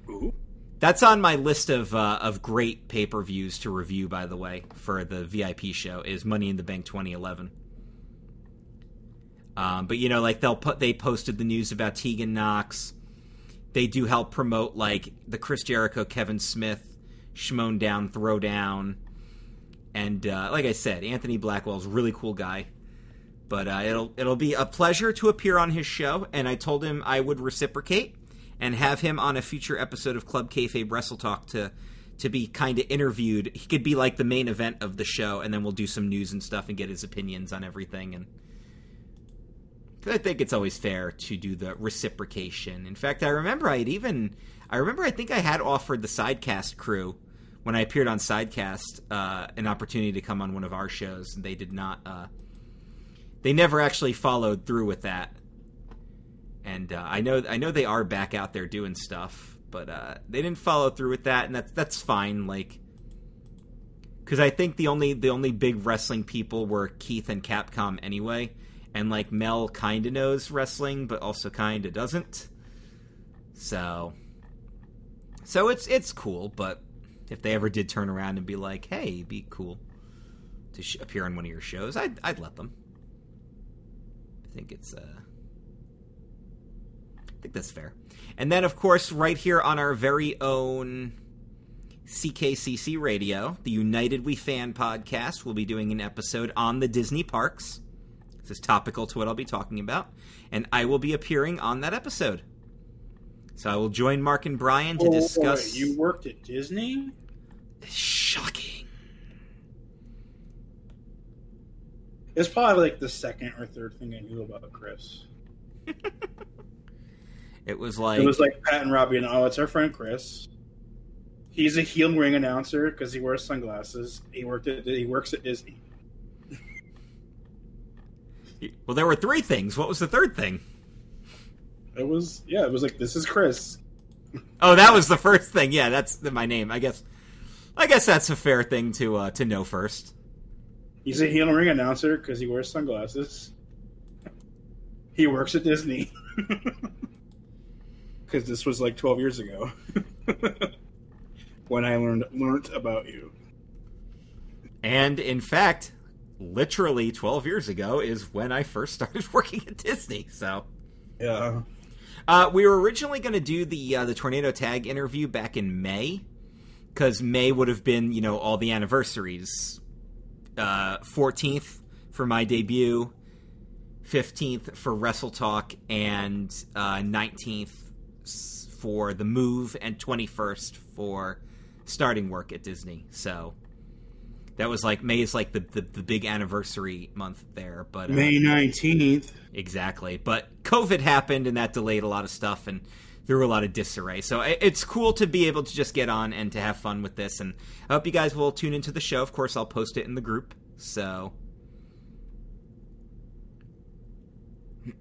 Ooh. That's on my list of uh, of great pay per views to review. By the way, for the VIP show is Money in the Bank 2011. Um, but you know, like they'll put they posted the news about Tegan Nox. They do help promote like the Chris Jericho, Kevin Smith, Shimon Down, Throwdown, and uh, like I said, Anthony Blackwell's really cool guy. But uh, it'll it'll be a pleasure to appear on his show, and I told him I would reciprocate and have him on a future episode of Club Kayfabe Wrestle Talk to to be kind of interviewed. He could be like the main event of the show, and then we'll do some news and stuff and get his opinions on everything. And I think it's always fair to do the reciprocation. In fact, I remember I had even I remember I think I had offered the Sidecast crew when I appeared on Sidecast uh, an opportunity to come on one of our shows, and they did not. Uh, they never actually followed through with that and uh, I know I know they are back out there doing stuff, but uh, they didn't follow through with that, and that's that's fine. Like, because I think the only the only big wrestling people were Keith and Capcom anyway, and like Mel kind of knows wrestling, but also kind of doesn't. So, So it's it's cool, but if they ever did turn around and be like, "Hey, be cool to sh- appear on one of your shows," I'd I'd let them. I think it's uh, I think that's fair. And then, of course, right here on our very own CKCC Radio, the United We Fan podcast, we'll be doing an episode on the Disney parks. This is topical to what I'll be talking about, and I will be appearing on that episode. So I will join Mark and Brian to Oh, discuss. wait, you worked at Disney? Shocking. It's probably like the second or third thing I knew about Chris. (laughs) It was like It was like Pat and Robbie, and oh, it's our friend Chris. He's a heel ring announcer because he wears sunglasses. He worked at he works at Disney. (laughs) well, there were three things. What was the third thing? It was yeah, it was like this is Chris. Oh, that was the first thing. Yeah, that's my name. I guess. I guess that's a fair thing to uh, to know first. He's a heel ring announcer because he wears sunglasses. He works at Disney. (laughs) Because this was like twelve years ago (laughs) when I learned learned about you. And in fact, literally 12 years ago is when I first started (laughs) working at Disney. So, Yeah. uh, we were originally going to do the uh, the tornado tag interview back in May because May would have been you know all the anniversaries. Uh, 14th for my debut, 15th for Wrestle Talk, and uh, 19th s- for the move, and 21st for starting work at Disney. So that was like May is like the, the, the big anniversary month there, but uh, May nineteenth. Exactly. But COVID happened and that delayed a lot of stuff and there were a lot of disarray. So it's cool to be able to just get on and to have fun with this. And I hope you guys will tune into the show. Of course, I'll post it in the group. So.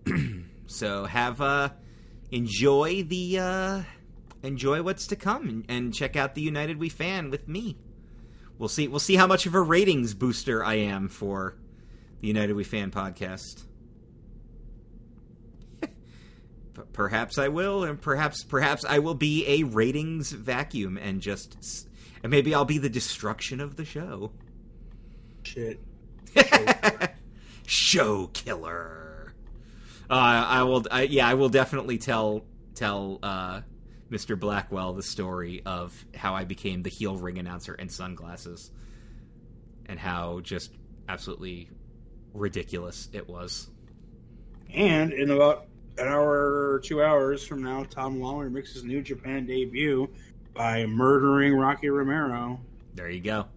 (clears throat) so have uh enjoy the uh enjoy what's to come and, and check out the United We fan with me. We'll see we'll see how much of a ratings booster I am for the United We fan podcast. (laughs) Perhaps I will, and perhaps perhaps I will be a ratings vacuum and just and maybe I'll be the destruction of the show. Shit. (laughs) show killer. Uh, I will. I, yeah, I will definitely tell tell uh, Mr. Blackwell the story of how I became the heel ring announcer in sunglasses, and how just absolutely ridiculous it was. And in about an hour or two hours from now, Tom Lawlor makes his New Japan debut by murdering Rocky Romero. There you go.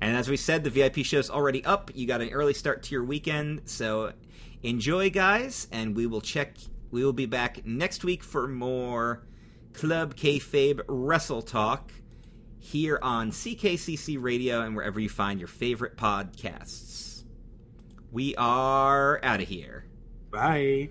And as we said, the VIP show's already up. You got an early start to your weekend, so enjoy, guys. And we will check. We will be back next week for more Club Kayfabe Wrestle Talk here on CKCC Radio and wherever you find your favorite podcasts. We are out of here. Bye.